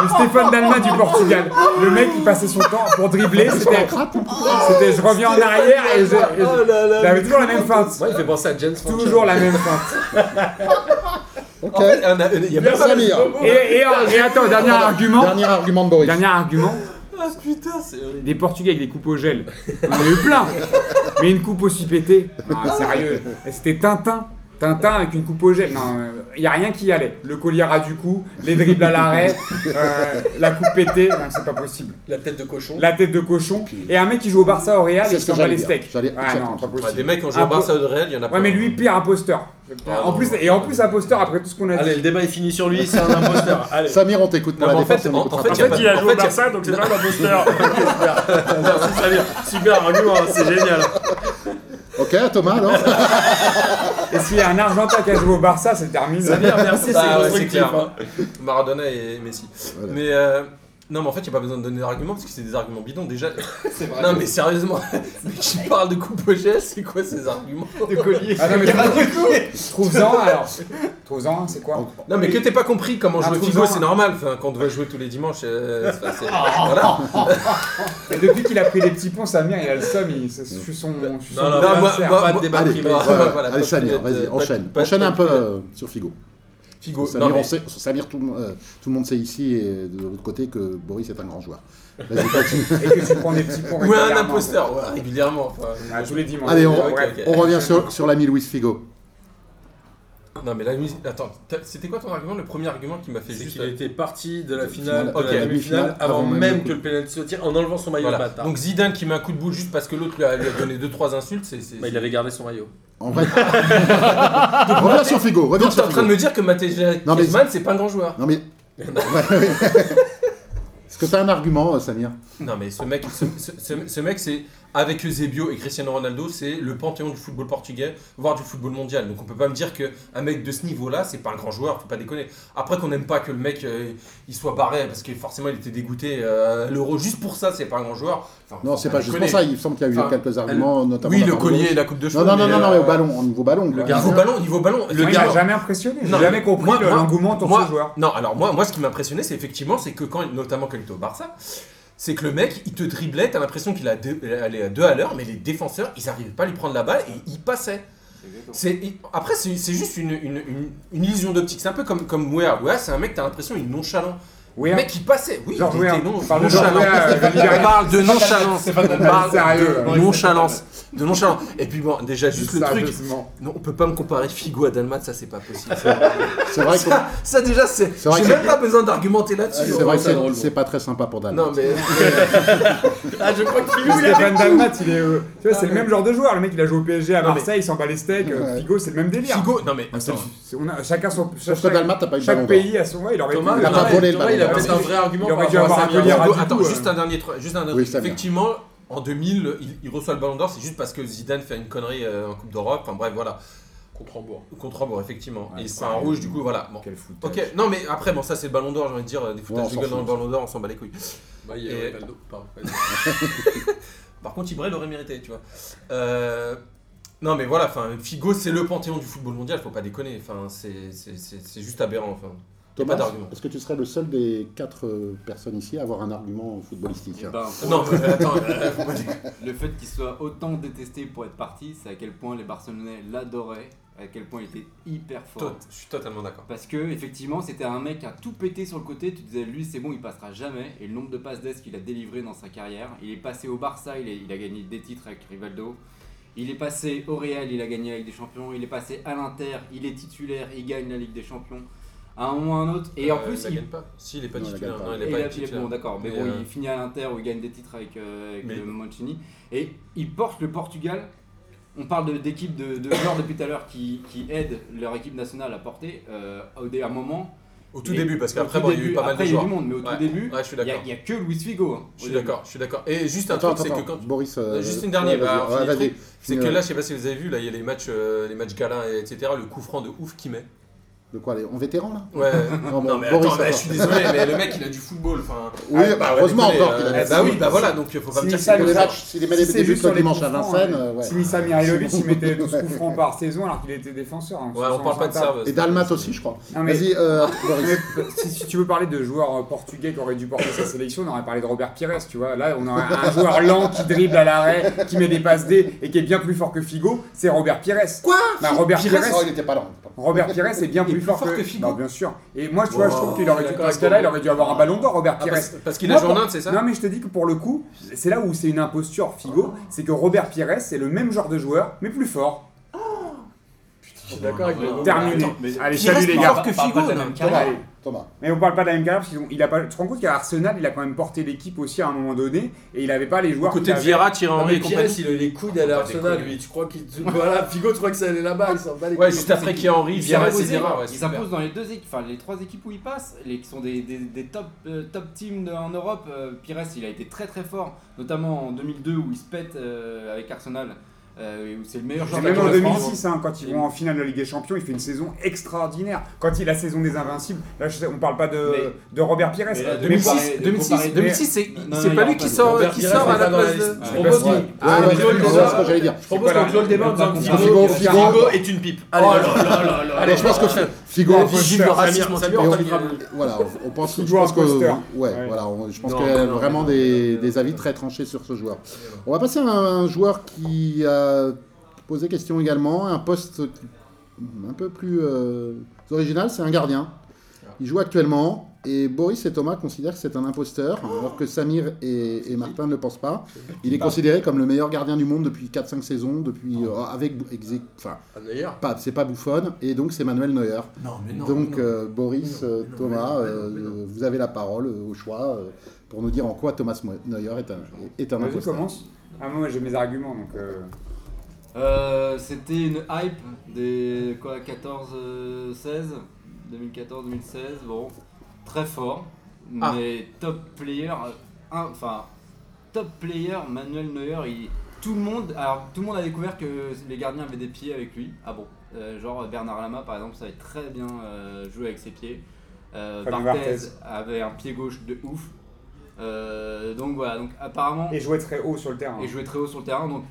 Le Stéphane Dalma du Portugal. Le mec, il passait son temps pour dribbler. C'était, c'était je reviens en arrière et je, et je- Oh là là, toujours la même feinte. Moi, il fait penser à James Franco. Toujours la même feinte. Ok. En fait, il y a pas Samir. Et, et, et attends, dernier argument. Dernier argument de Boris. Dernier argument. Ah putain, c'est horrible. Des Portugais avec des coupes au gel. On en a eu plein. Mais une coupe aussi pétée. Ah, sérieux. C'était Tintin. Tintin avec une coupe au gel. Non, il n'y a rien qui y allait. Le collier à du cou, les dribbles à l'arrêt, euh, la coupe pétée. Non, c'est pas possible. La tête de cochon. La tête de cochon. Et un mec qui joue au Barça au Real et qui s'en bat les steaks. Ah non, pas Ouais, possible. des mecs qui ont joué au Barça de Real, il y en a pas. Ouais, mais lui, pire imposteur. Ah, en plus, et en plus, imposteur après tout ce qu'on a Allez, dit. le débat est fini sur lui, c'est un imposteur. (laughs) Allez. Samir, on t'écoute pour Non, la en défense. fait- en- fait, il a En fait, il a en joué au Barça, donc c'est pas un imposteur. Merci (laughs) Samir. Super argument, hein, c'est génial. Ok, Thomas, alors (laughs) Et s'il y a un Argentin qui a joué au Barça, c'est terminé. Samir, merci, c'est Ah ouais, clair. hein. Maradona et Messi. Voilà. Mais euh, non, mais en fait, il n'y a pas besoin de donner d'arguments parce que c'est des arguments bidons. Déjà, (laughs) C'est vrai. non, mais sérieusement, (laughs) mais qui parle de coupe au gel, c'est quoi ces arguments de collier. Ah non, mais (laughs) trouve-en alors. Trouve-en, c'est quoi Non, mais que t'aies pas compris comment Ah, jouer Figo, c'est normal. Enfin, quand on doit jouer tous les dimanches, euh, c'est- voilà. Et depuis qu'il a pris les petits ponts, Samir, il a le seum, il se suit son. Non, non, Non, moi- pas de débat Allez, Samir, vas-y, enchaîne. enchaîne un peu euh, sur Figo. Figo, Samir, non, mais- on sait- Samir, tout, le monde- euh, tout le monde sait ici et de l'autre côté que Boris est un grand joueur. Vas-y, continue. (laughs) Et que tu prends des petits ponts Ou un imposteur, ouais, régulièrement. enfin. Ah, tous les dimanches. Allez, on, Ouais, revient sur, sur l'ami Luis Figo. Non, mais la musique. Attends, t'as- c'était quoi ton argument Le premier argument qui m'a fait C'est juste. qu'il était parti de la finale, de la demi-finale, avant avant même même que le penalty soit tiré, en enlevant son maillot bâtard. Donc Zidane qui met un coup de boule juste parce que l'autre lui a, lui a donné 2-3 insultes, c'est. Bah, il avait gardé son maillot. En vrai. (laughs) reviens sur Figo. Reviens sur en train de me dire que Matej Griezmann c'est pas un grand joueur Non mais. (laughs) (laughs) Est-ce que tu as un argument, euh, Samir? Non mais ce mec, ce, ce- ce- ce mec c'est avec Eusebio et Cristiano Ronaldo, c'est le panthéon du football portugais, voire du football mondial. Donc on peut pas me dire que un mec de ce niveau-là, c'est pas un grand joueur, faut pas déconner. Après qu'on n'aime pas que le mec euh, il soit barré parce que forcément il était dégoûté euh, l'Euro juste pour ça, c'est pas un grand joueur. Enfin, Non, c'est pas juste déconner. pour ça. Il me semble qu'il y a eu Enfin, quelques arguments, notamment. Oui, le collier et la coupe de cheveux. Non, non, non, mais, non, non, euh, mais au ballon, au niveau ballon. quoi. Niveau ballon, niveau ballon. Le gars m'a jamais impressionné. J'ai jamais compris le- l'engouement moi- ce joueur. Non, alors moi, moi ce qui m'impressionnait, c'est effectivement, c'est que quand, notamment quand il était au Barça, c'est que le mec, il te driblait, t'as l'impression qu'il allait à deux à l'heure, mais les défenseurs, ils arrivaient pas à lui prendre la balle et il passait. C'est, après, c'est, c'est juste une, une, une, une illusion d'optique. C'est un peu comme, comme Wea. Wea, c'est un mec, t'as l'impression, il est nonchalant. Oui, le mec, il passait. Oui, Genre il Wea. était non, Tu parles de euh, le On parle de nonchalance. On parle Sérieux, de là. nonchalance. De nonchalance. (laughs) Et puis bon, déjà, juste le truc. Non, on peut pas me comparer Figo à Dalmat, ça c'est pas possible. C'est vrai que Ça, déjà, c'est. C'est vrai J'ai même pas besoin d'argumenter là-dessus. c'est vrai que c'est- drôle, c'est pas très sympa pour Dan. Non, mais. (laughs) Ah, je crois que Figo, il Dalmat, il est. euh, Tu vois, c'est le même genre de joueur. Le mec, il a joué au PSG à Marseille, il s'en bat les steaks. euh. Figo, c'est le même délire. Figo, non mais. Chacun son. Chaque- Dalmat, t'as pas eu le ballon Chaque d'or. pays a son. Il aurait Thomas, il a a peut-être un vrai argument il aurait dû avoir un attends, juste euh. un dernier truc. Effectivement, en 2000, il, il reçoit le ballon d'or, c'est juste parce que Zidane fait une connerie euh, en Coupe d'Europe. Enfin bref, voilà. Contre Hambourg. Contre Hambourg, effectivement. Ouais, et c'est un rouge, du coup, voilà. Bon. Quel foutage. Ok, non mais après, bon, ça c'est le ballon d'or, j'ai envie de dire, des Ouais, foutages de gueule dans le ballon d'or, on s'en bat les couilles. Bah, il y a Et- Ronaldo. Pardon. (laughs) Par contre, Ibra l'aurait mérité, tu vois. Euh, Non, mais voilà, enfin, Figo, c'est le panthéon du football mondial, faut pas déconner. Enfin, c'est c'est- c'est- c'est juste aberrant. Enfin, Pas d'argument. est-ce que tu serais le seul des quatre euh, personnes ici à avoir un argument footballistique Ben, pour non, le- mais attends, euh. (laughs) Le fait qu'il soit autant détesté pour être parti, c'est à quel point les Barcelonais l'adoraient, à quel point il était hyper fort. Tot- je suis totalement d'accord. Parce que effectivement, c'était un mec à tout pété sur le côté. Tu disais, lui, c'est bon, il passera jamais. Et le nombre de passes d'Est qu'il a délivré dans sa carrière. Il est passé au Barça, il, est- il a gagné des titres avec Rivaldo. Il est passé au Real, il a gagné la Ligue des Champions. Il est passé à l'Inter, il est titulaire, il gagne la Ligue des Champions. À un moment ou à un autre. Et en Euh, plus, il gagne pas. Si, il est pas titulaire. Non, il et est il pas titulaire. bon, d'accord, mais, Mais, bon, euh, il finit à l'Inter où il gagne des titres avec, euh, avec Mais- Mancini. Et il porte le Portugal. On parle de- d'équipes de, de joueurs depuis tout à l'heure qui, qui aident leur équipe nationale à porter euh, à un moment. Au tout Et- début, parce qu'après, bon, il y a eu pas mal de après, il y a eu joueurs. du monde, mais au Ouais. tout début, Ouais, il n'y a, que Luis Figo. hein, Je suis d'accord, je suis d'accord. Et juste un Attends, truc, c'est que quand. Boris. euh, Juste une dernière, ouais, bah. C'est que là, je sais pas si vous avez vu, là, il y a les matchs, euh, les matchs galins, et etc. Le coup franc de ouf qu'il met. De quoi les- En vétéran là Ouais. Non, (laughs) mais Boris, attends, je suis désolé, mais le mec il a du football. Enfin, Oui, Ah, bah, ouais, heureusement déconner, encore qu'il a euh, des Bah oui, bah voilà, donc faut pas me dire que Si Les matchs, s'il Si des, c'est des buts le dimanche à Vincennes, ouais. euh, ouais. Sinisa Mihailovic, il mettait 12 coups francs par saison alors qu'il était défenseur. hein, Ouais, on parle pas de ça. Et Dalmat aussi, je crois. Vas-y, euh, (laughs) Boris. Si, si tu veux parler de joueurs portugais qui auraient dû porter sa sélection, on aurait parlé de Robert Pires, tu vois. Là, on aurait un joueur lent qui dribble à l'arrêt, qui met des passes D et qui est bien plus fort que Figo, c'est Robert Pires. Quoi Bah, Robert Pires, Oh, il était pas lent. Robert Pires est bien Il plus, (laughs) plus fort, fort que, que Figo Bah, bien sûr. Et moi, tu vois, je trouve qu'il aurait dû, dans ce cas-là, il aurait dû avoir un ballon d'or, Robert Ah, Pires. parce parce qu'il a joué en c'est ça Non, mais je te dis que pour le coup, c'est là où c'est une imposture Figo, c'est que Robert Pires, c'est le même genre de joueur, mais plus fort. Je suis d'accord avec le Terminé. Allez, salut les plus gars. que Figo, Thomas. Mais on parle pas de la même carrière parce qu'ils ont- il a pas. Tu te rends compte qu'à Arsenal, il a quand même porté l'équipe aussi à un moment donné et il avait pas les joueurs. Côté qu'il de. Vieira, Thierry Henry Pires, compagnie. il a les couilles d'aller à Arsenal, lui. Tu crois qu'il. (laughs) Voilà, Figo, tu crois que ça allait là-bas, il s'en bat les Ouais, juste après Thierry Henry, Il Vieira et s'impose, Cédera. Ouais, il s'impose dans les deux équipes, enfin les trois équipes où il passe, les, qui sont des, des, des top, euh, top teams de- en Europe. Euh, Pires, il a été très très fort, notamment en 2002 où il se pète euh, avec Arsenal, euh, c'est le meilleur joueur même en de France. 2006, hein, quand ils vont en finale de la Ligue des Champions, il fait une saison extraordinaire. Quand il a la saison des Invincibles, là je sais, on parle pas de, Mais- de Robert Pires. Mais, euh, mais 2006, comparer- de 2006, comparer- 2006, c'est pas lui qui pas sort, qui sort à la pas dans la place de. Je propose qu'on- Ah, clôt le c'est débat. ce que j'allais dire. Je propose qu'on clôt le débat en disant que Figo, est une pipe. Allez, Oh là là là là Allez, je pense que Figo, La vigie, le racisme Samir, anti- Samir, on- voilà, on- pense, je pense que, ouais, Ouais. voilà, on- je pense qu'il y a vraiment non, des, non, des non. avis très tranchés sur ce joueur. On va passer à un joueur qui a posé question également, un poste un peu plus euh, original, c'est un gardien. Il joue actuellement et Boris et Thomas considèrent que c'est un imposteur, alors que Samir et, et Martin ne le pensent pas. Il est considéré comme le meilleur gardien du monde depuis 4-5 saisons, depuis euh, avec exé- enfin pas c'est pas Buffon et donc c'est Manuel Neuer. Non, mais non. Donc non. euh, Boris, Non, mais non, Thomas, mais euh, vous avez la parole euh, au choix euh, pour nous dire en quoi Thomas Neuer est un, est un imposteur. commence. Ah, moi j'ai mes arguments donc. euh, Euh, C'était une hype des quoi, 14, euh, 16, 2014-2016, bon, très fort, Ah. mais top player, enfin top player Manuel Neuer, il, tout le monde, alors tout le monde a découvert que les gardiens avaient des pieds avec lui. Ah bon, euh, genre Bernard Lama par exemple, savait très bien euh, jouer avec ses pieds. Euh, Barthez Barthez. avait un pied gauche de ouf. Euh, donc voilà, donc apparemment Et jouait très haut sur le terrain. et jouait très haut sur le terrain. Donc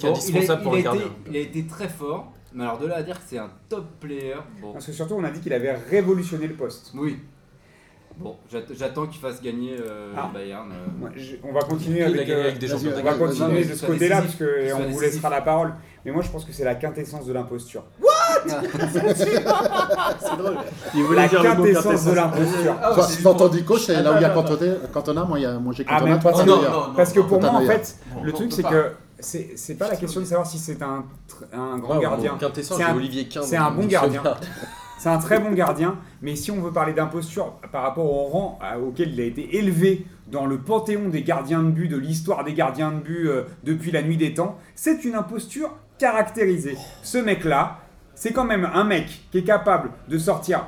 Bon, indispensable il pour a, un il a gardien été, il a été très fort, mais alors de là à dire que c'est un top player, bon, Parce que surtout on a dit qu'il avait révolutionné le poste. oui. Bon, j'att- j'attends qu'il fasse gagner euh, Ah. Bayern. euh. Moi, je- on va continuer Il avec. euh, avec des vas-y, On va continuer de ce côté-là, parce qu'on soit vous décisif. laissera la parole. Mais moi, je pense que c'est la quintessence de l'imposture. (laughs) Il La voulait dire le mot quintessence de l'imposture. C'est Quand on dit coach, c'est là où il y a Cantona, moi, il y a, moi j'ai Ah, Cantona, toi c'est non. Parce que pour moi, en fait, le on truc, c'est que c'est c'est pas la question de savoir si c'est un, un grand gardien. Quintessence, C'est un- Olivier c'est un bon gardien. (laughs) C'est un très bon gardien, mais si on veut parler d'imposture par rapport au rang à- auquel il a été élevé dans le panthéon des gardiens de but, de l'histoire des gardiens de but euh, depuis la nuit des temps, c'est une imposture caractérisée. Ce mec-là, c'est quand même un mec qui est capable de sortir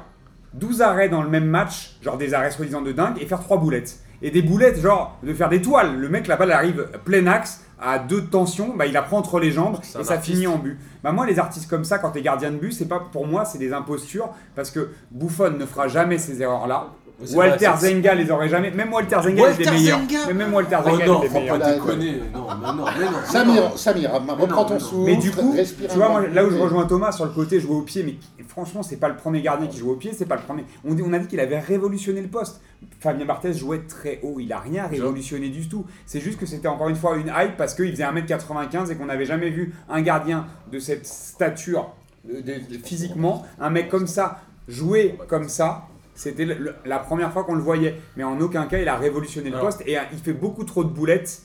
12 arrêts dans le même match, genre des arrêts soi-disant de dingue, et faire 3 boulettes. Et des boulettes, genre de faire des toiles. Le mec, la balle arrive plein axe, à deux de tension, bah, il la prend entre les jambes et ça artiste. finit en but. Bah, moi, les artistes comme ça, quand t'es gardien de but, c'est pas pour moi, c'est des impostures parce que Buffon ne fera jamais ces erreurs-là. C'est Walter vrai, Zenga les aurait jamais. Même Walter Zenga Walter était meilleur. Zenga Mais même Walter Oh Zenga non, était meilleur. pas déconner. Non, mais non, mais non. Samir, Samir, reprends ton non. souffle. Mais du coup, tu vois, moi, là où je rejoins Thomas sur le côté jouer au pied, mais franchement, c'est pas le premier gardien qui joue au pied, c'est pas le premier. On, dit- on a dit qu'il avait révolutionné le poste. Fabien Barthez jouait très haut, il a rien révolutionné du tout. C'est juste que c'était encore une fois une hype parce qu'il faisait 1m95 et qu'on n'avait jamais vu un gardien de cette stature de- de- de- physiquement, un mec comme ça, jouer comme ça. C'était la première fois qu'on le voyait, mais en aucun cas il a révolutionné le poste et euh, il fait beaucoup trop de boulettes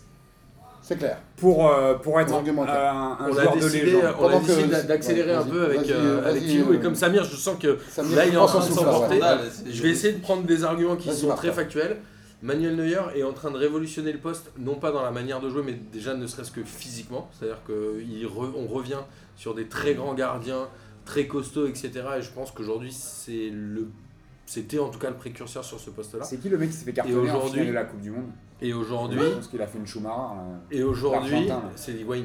C'est clair. pour, euh, pour être euh, un, un On a joueur de décidé, légende. on a décidé d'a- d'accélérer ouais, un peu avec, euh, avec euh, Et comme Samir, je sens que Samir, là, il est en train de s'emporter. Je vais essayer de prendre des arguments qui sont très factuels. Manuel Neuer est en train de révolutionner le poste, non pas dans la manière de jouer, mais déjà ne serait-ce que physiquement. C'est-à-dire qu'on revient sur des très grands gardiens, très costauds, etc. Et je pense qu'aujourd'hui, c'est le, c'était en tout cas le précurseur sur ce poste-là. C'est qui le mec qui s'est fait cartonner en aujourd'hui- finale de la Coupe du Monde? Et aujourd'hui, Je pense qu'il a fait une Schumacher. là. et aujourd'hui, c'est Higuain.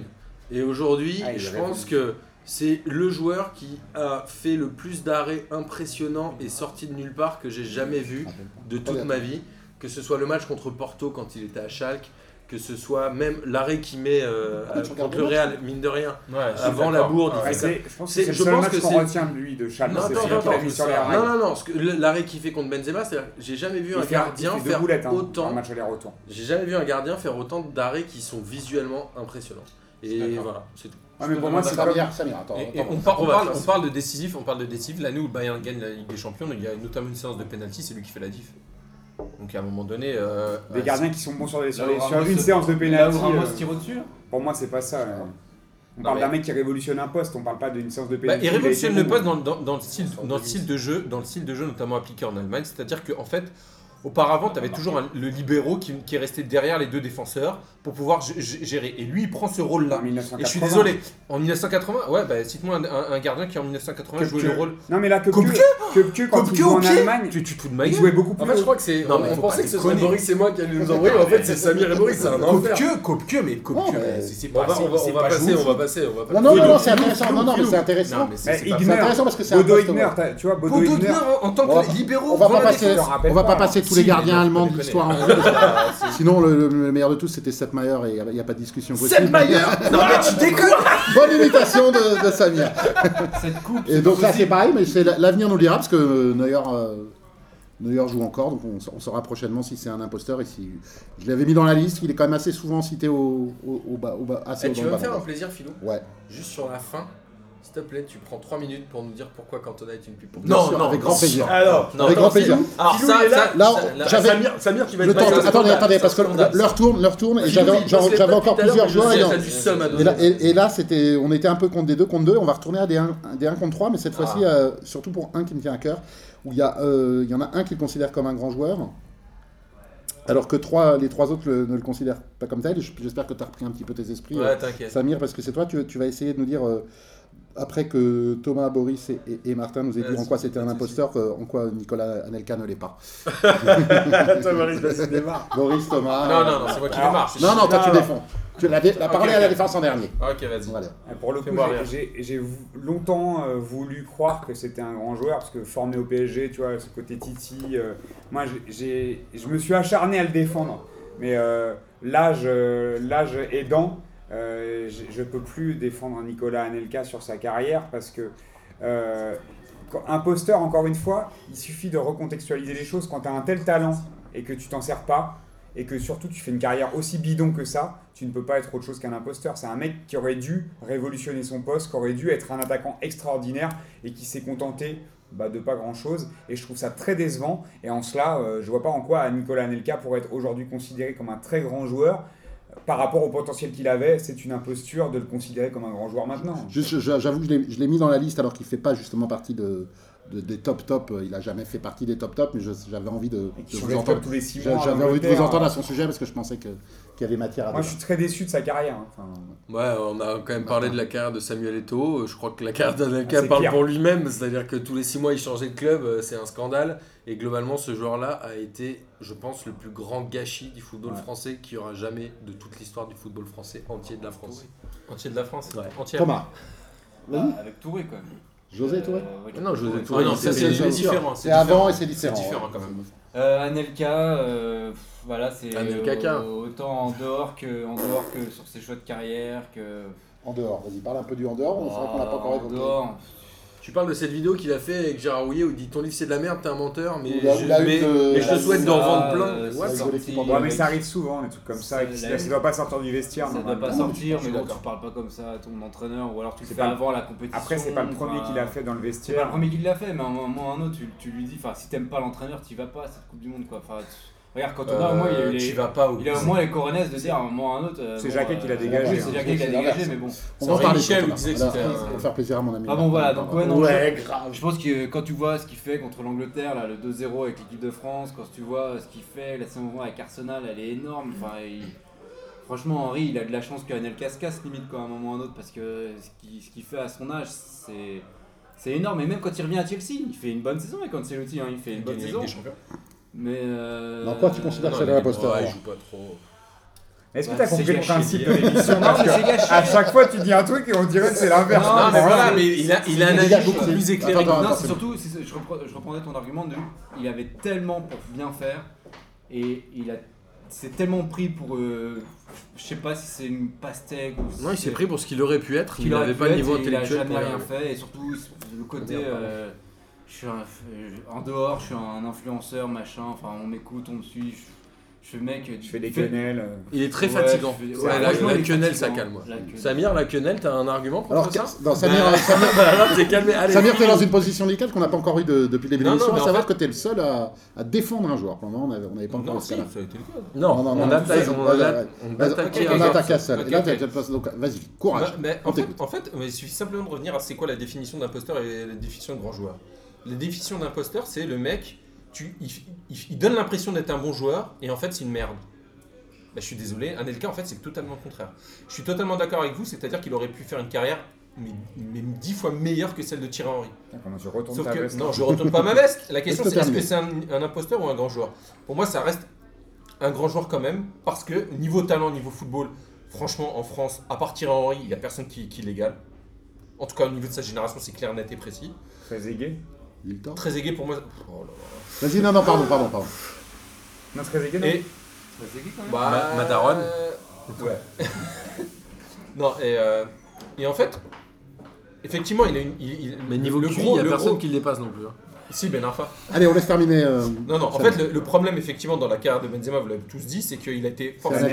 Et aujourd'hui, Ah, je pense que C'est le joueur qui a fait le plus d'arrêts impressionnants et sortis de nulle part que j'ai jamais vu de toute ma vie. Que ce soit le match contre Porto quand il était à Schalke, que ce soit même l'arrêt qu'il met euh, Ah, contre le Real, mine de rien. Ouais, Avant la bourde, Ouais. fait c'est- je pense que C'est- c'est le seul match qu'on c'est- retient de lui de Schalke. Non, c'est mis sur les Non, non, non, l'arrêt qu'il fait contre Benzema, c'est-à-dire que j'ai jamais vu Il un fait gardien faire boulettes, hein, autant. match. J'ai jamais vu un gardien faire autant d'arrêts qui sont visuellement impressionnants. Et voilà, c'est tout. Ah, mais pour moi, c'est comme. Samir, Samir, attends. Et- et attends. on, par- parle de décisif, on parle de décisif. L'année où le Bayern gagne la Ligue des Champions, il y a notamment une séance de penalty, c'est lui qui fait la diff. Donc à un moment donné, euh, Des ouais, gardiens qui sont bons sur, les- sur une se- séance de Là pénalty. où Ramos euh, tire au-dessus. Pour moi, c'est pas ça. euh. On Non, parle mais- d'un mec qui révolutionne un poste, on parle pas d'une séance de Bah, pénalty. il révolutionne le poste dans, dans- dans le style, dans, le style de jeu, dans le style de jeu notamment appliqué en Allemagne. C'est-à-dire qu'en fait, auparavant, tu avais toujours un- le libéraux qui, qui est resté derrière les deux défenseurs pour pouvoir gérer. Et lui, il prend ce rôle-là. En 1980. Et je suis désolé, en 1980, ouais, bah, cite-moi un, un- un gardien qui en 1980 jouait Köpke. le rôle. Non, mais là, Köpke, Köpke Köpke, quand il Köpke en Allemagne, Tu, tu te fous de ma il gueule jouait beaucoup plus En fait, je crois que c'est. Non, mais on pensait que ce serait. Boris et moi qui allait nous envoyer. En fait, c'est Samir et Boris, c'est un enfer. Kopke, Kopke, mais mais- mais c'est c'est On pas va, on passer, on va passer, Non, non, non, c'est intéressant. Non, non, mais c'est intéressant. Mais c'est Mais intéressant parce que c'est un Bodo Igner, tu vois, Bodo Igner. En, en tant que libéraux, On va pas passer, défense. Tous les gardiens allemands de l'histoire. Ah, (laughs) Sinon, le, le meilleur de tous, c'était Settmeyer et il n'y a, pas de discussion possible. Settmeyer Non mais tu déconnes (laughs) Bonne imitation de, de Samir. Cette coupe. Et donc là, c'est pareil, mais c'est l'avenir nous le dira parce que euh, Neuer, euh, Neuer joue encore, donc on, sa- on saura prochainement si c'est un imposteur. Et si je l'avais mis dans la liste, il est quand même assez souvent cité au, au, au bas, au bas- assez Eh, au tu vas me faire un plaisir, Philou. Ouais. Juste sur la fin, s'il te plaît, tu prends 3 minutes pour nous dire pourquoi Cantona est une pub pour Non, non, avec non. grand plaisir. Alors, Non, avec grand plaisir. Alors ça, ça, Là, j'avais- Samir, Samir, tu vas être temps, attendez, attendez, parce que l'heure tourne, l'heure tourne, et j'avais encore plusieurs joueurs. et là, et- et là, c'était, on était un peu contre des 2 contre 2, on va retourner à des 1, des 1 contre 3, mais cette fois-ci, euh, surtout pour un qui me tient à cœur, où il y, a, euh, il y en a un qui le considère comme un grand joueur, alors que trois, les trois autres le- ne le considèrent pas comme tel. J'espère que tu as repris un petit peu tes esprits, euh, Ouais, t'inquiète. Samir, parce que c'est toi, tu, tu vas essayer de nous dire, euh, après que Thomas, Boris et, et- et Martin nous aient dit en quoi c'était un imposteur, euh, en quoi Nicolas Anelka ne l'est pas. (laughs) Toi, Maurice, vas-y, démarre. Boris, Thomas... Non, non, non, c'est moi qui démarre. Non, non, toi tu défends. Tu l'as dé- la parole à la défense en dernier. Ok, vas-y. Voilà. Euh, Pour le coup, j'ai- longtemps euh, voulu croire que c'était un grand joueur parce que formé au PSG, tu vois, ce côté Titi. euh, moi, je me suis acharné à le défendre, mais euh, l'âge, euh, l'âge aidant, euh, je peux plus défendre Nicolas Anelka sur sa carrière parce que euh, encore une fois, il suffit de recontextualiser les choses quand tu as un tel talent et que tu t'en sers pas et que surtout tu fais une carrière aussi bidon que ça, tu ne peux pas être autre chose qu'un imposteur. C'est un mec qui aurait dû révolutionner son poste, qui aurait dû être un attaquant extraordinaire et qui s'est contenté bah, de pas grand chose. Et je trouve ça très décevant. Et en cela, euh, je vois pas en quoi Nicolas Anelka pourrait être aujourd'hui considéré comme un très grand joueur. Par rapport au potentiel qu'il avait, c'est une imposture de le considérer comme un grand joueur maintenant. J'avoue que je l'ai- mis dans la liste alors qu'il ne fait pas justement partie de- des top top. Il n'a jamais fait partie des top top, mais j'avais envie de, vous entendre. tous les six mois. J'avais envie de vous entendre à son sujet parce que je pensais que- qu'il y avait matière à Moi, je suis très déçu de sa carrière. hein. Enfin, Ouais, on a quand même parlé de la carrière de Samuel Eto'o. Je crois que la carrière Ah, d'Anelka c'est parle clair. pour lui-même. C'est-à-dire que tous les 6 mois, il changeait de club. euh, C'est un scandale. Et globalement, ce joueur-là a été, je pense, le plus grand gâchis du football Ouais. français qu'il y aura jamais de toute l'histoire du football français, entier de la France. Entier de la France. Ouais. Entière. Thomas, Ah, avec Touré quand même. José Touré Euh, ouais, Non, José Ah Touré, non, c'est- différent. c'est avant et c'est C'est différent. différent quand même. Euh, Anelka, euh, voilà, c'est Anelka. euh, autant en dehors que en dehors que sur ses choix de carrière que En dehors, vas-y, parle un peu du en dehors. C'est vrai qu'on l'a pas encore en évoqué. dehors. Tu parles de cette vidéo qu'il a fait avec Gérard Rouillet où il dit Ton livre c'est de la merde, t'es un menteur, mais, je, mais- de- mais je te souhaite d'en vendre plein. euh, sorti, Ouais, mais ça arrive souvent, des trucs comme ça. et Ça- Ça doit pas sortir du vestiaire. Ça doit normalement. pas sortir, mais bon, tu parles pas comme ça à ton entraîneur, ou alors tu le fais pas- avant la compétition. Après, c'est pas le premier enfin, qu'il a fait dans le C'est pas vestiaire. le premier qui l'a fait, mais à un moment ou à un autre, tu, tu lui dis, enfin, si t'aimes pas l'entraîneur, t'y vas pas à cette Coupe du Monde, quoi. Enfin, tu- Regarde, quand on a au moins, il a eu Euh, les, vas pas où il a au moins les coronesses de dire à un moment ou à un autre. euh, C'est bon, Jacquet qui l'a euh, dégagé, oui, hein. C'est Jacquet qui l'a C'est dégagé, mais bon. On C'est va parler. Michel disait que c'était Pour faire plaisir à mon ami. Ah bon, voilà, donc ouais, non, Ouais, grave. Je pense que quand tu vois ce qu'il fait contre l'Angleterre, là, le 2-0 avec l'équipe de France, quand tu vois ce qu'il fait, la saison avec Arsenal, elle est énorme. Enfin, Franchement, Henri, il a de la chance qu'Anel se casse limite quoi, à un moment ou à un autre parce que ce qu'il ce qu'il fait à son âge, c'est c'est énorme. Et même quand il revient à Chelsea, il fait une bonne saison. Et quand c'est l'outil, il fait une bonne saison. Mais euh, Dans quoi tu considères non, que c'est mais l'imposteur Ouais, il joue pas trop. Est-ce que Ouais, t'as c'est compris le principe de l'émission Non, Parce mais que c'est gâché. à chaque fois, tu dis un truc et on dirait que c'est l'inverse. Non, Non, mais voilà, là, mais il a, il a un avis beaucoup plus éclairé. Attends, Non, attends, c'est surtout, je, reprends- je reprendrais ton argument de. Il avait tellement pour bien faire et il a. C'est tellement pris pour. euh, je sais pas si c'est une pastèque ou si Non, il s'est pris pour ce qu'il aurait pu être. qu'il Il n'avait pas le niveau intellectuel. Il a jamais rien fait et surtout le côté. Euh, je suis un, euh, en dehors, je suis un influenceur, machin. Enfin, on m'écoute, on me suit. Je, je fais mec. Je fais des quenelles. euh. Il est très Ouais, fatigant. fais- Ouais, ouais, la, la quenelle, ça calme. La quenelle. Samir, la quenelle, t'as un argument pour Alors, ça non, Samir, Bah, (laughs) Samir, Là, t'es calmé. Allez, Samir, t'es dans une position délicate qu'on n'a pas encore eu de- depuis le début de l'émission, à savoir fait- que t'es le seul à, à défendre un joueur. Pour le moment, on avait- on n'avait pas encore Non, si, ça a été le cas. Non, Non, non, on attaque. On à seul. Et là, donc, vas-y, courage. Bah, en, fait, il suffit simplement de revenir à c'est quoi la définition d'imposteur et la définition de grand joueur. La définition d'imposteur, c'est le mec, tu, il, il- il donne l'impression d'être un bon joueur et en fait c'est une merde. Bah, je suis désolé, Anelka en fait c'est totalement le contraire. Je suis totalement d'accord avec vous, c'est-à-dire qu'il aurait pu faire une carrière mais, mais dix fois meilleure que celle de Thierry Henry. Tu retournes Sauf ta que, veste non, hein. je retourne pas ma veste. La (laughs) question c'est est-ce que c'est un, un imposteur ou un grand joueur? Pour moi, ça reste un grand joueur quand même, parce que niveau talent, niveau football, franchement, en France, à part Thierry Henry, il n'y a personne qui, qui l'égale. En tout cas, au niveau de sa génération, c'est clair, net et précis. Très aigué. Très aigué pour moi. Oh là Vas-y, non, non, pardon, pardon, pardon. Non, très aigué, là. non Et c'est qui, quand même bah, Ma- Madaron euh, Ouais. (laughs) non, et, euh, et en fait, effectivement, il a une. il- il- Mais niveau le QI, gros, il n'y a le personne gros- qui le dépasse non plus. hein. Si, Ben Arfa. Allez, on laisse terminer. euh, Non, non, en fait, le, le problème, effectivement, dans la carrière de Benzema, vous l'avez tous dit, c'est qu'il a été forcément.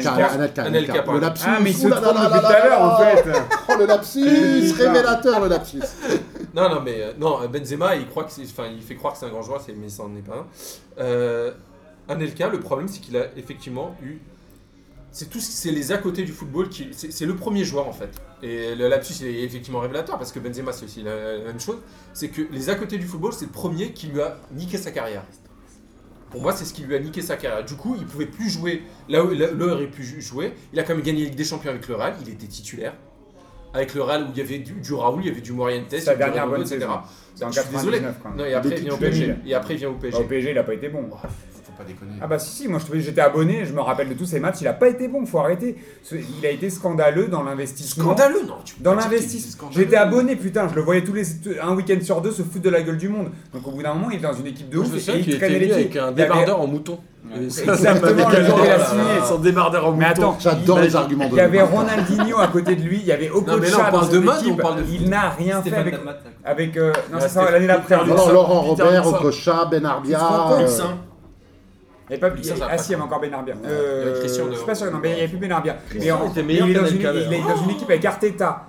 Anelka. par Le lapsus. Ah, mais il se là trompe là depuis là tout à là l'heure, en là. fait. Oh, le lapsus. (laughs) Révélateur, le lapsus. Non, non, mais euh, non, Benzema, il croit que c'est, il fait croire que c'est un grand joueur, c'est- mais ça n'en est pas un. Euh, Anelka, le problème, c'est qu'il a effectivement eu, c'est tout, ce- c'est les à côté du football qui, c'est, le premier joueur en fait. Et le lapsus il est effectivement révélateur parce que Benzema, c'est aussi la, même chose. C'est que les à côté du football, c'est le premier qui lui a niqué sa carrière. Pour moi, c'est ce qui lui a niqué sa carrière. Du coup, il pouvait plus jouer là où là où il aurait. Il a quand même gagné la Ligue des Champions avec le Real. Il était titulaire. Avec le Real où il y avait du, du Raoul, il y avait du Morientes, il y Sa avait du dernière bonne etc. saison. C'est en Je suis désolé. 99 quand même. Non, et après, il vient au 2000. PSG. Et après, il vient au PSG. Au PSG, il a pas été bon. Faut pas déconner. Ah bah si si, moi je j'étais abonné, je me rappelle de tous ces matchs, il a pas été bon, faut arrêter. Ce- Il a été scandaleux dans l'investissement. Scandaleux, non tu peux Dans pas dire qu'il était l'investissement. scandaleux. J'étais abonné, putain, je le voyais tous les un week-end sur deux se foutre de la gueule du monde. Donc au bout d'un moment, il est dans une équipe de Moi, ouf je me et souviens il qu'il était traînait venu l'équipe. avec un Il y avait- débardeur en mouton. Ouais. Et ça, Exactement, ça m'avait le jour où il a gagné. signé. Son débardeur en Mais mouton. attends, J'adore il- les arguments de Il y avait. Ronaldinho à côté de lui, il y avait Non, mais là, Okocha on dans parle cette de mode ou équipe. on parle de Il n'a rien fait Stéphane avec euh, non Là, c'est ça c'était l'année d'après. Laurent Peter Robert, Lussin. Okocha, Ben Arbia. Tu te rends compte, euh, Avait pas ah si il y avait encore Ben Arbia. Il y avait Christian je suis pas sûr non mais il y avait plus Ben Arbia. Mais en- était meilleur il est dans une qu'Anelka, il est d'ailleurs. dans une équipe avec Arteta,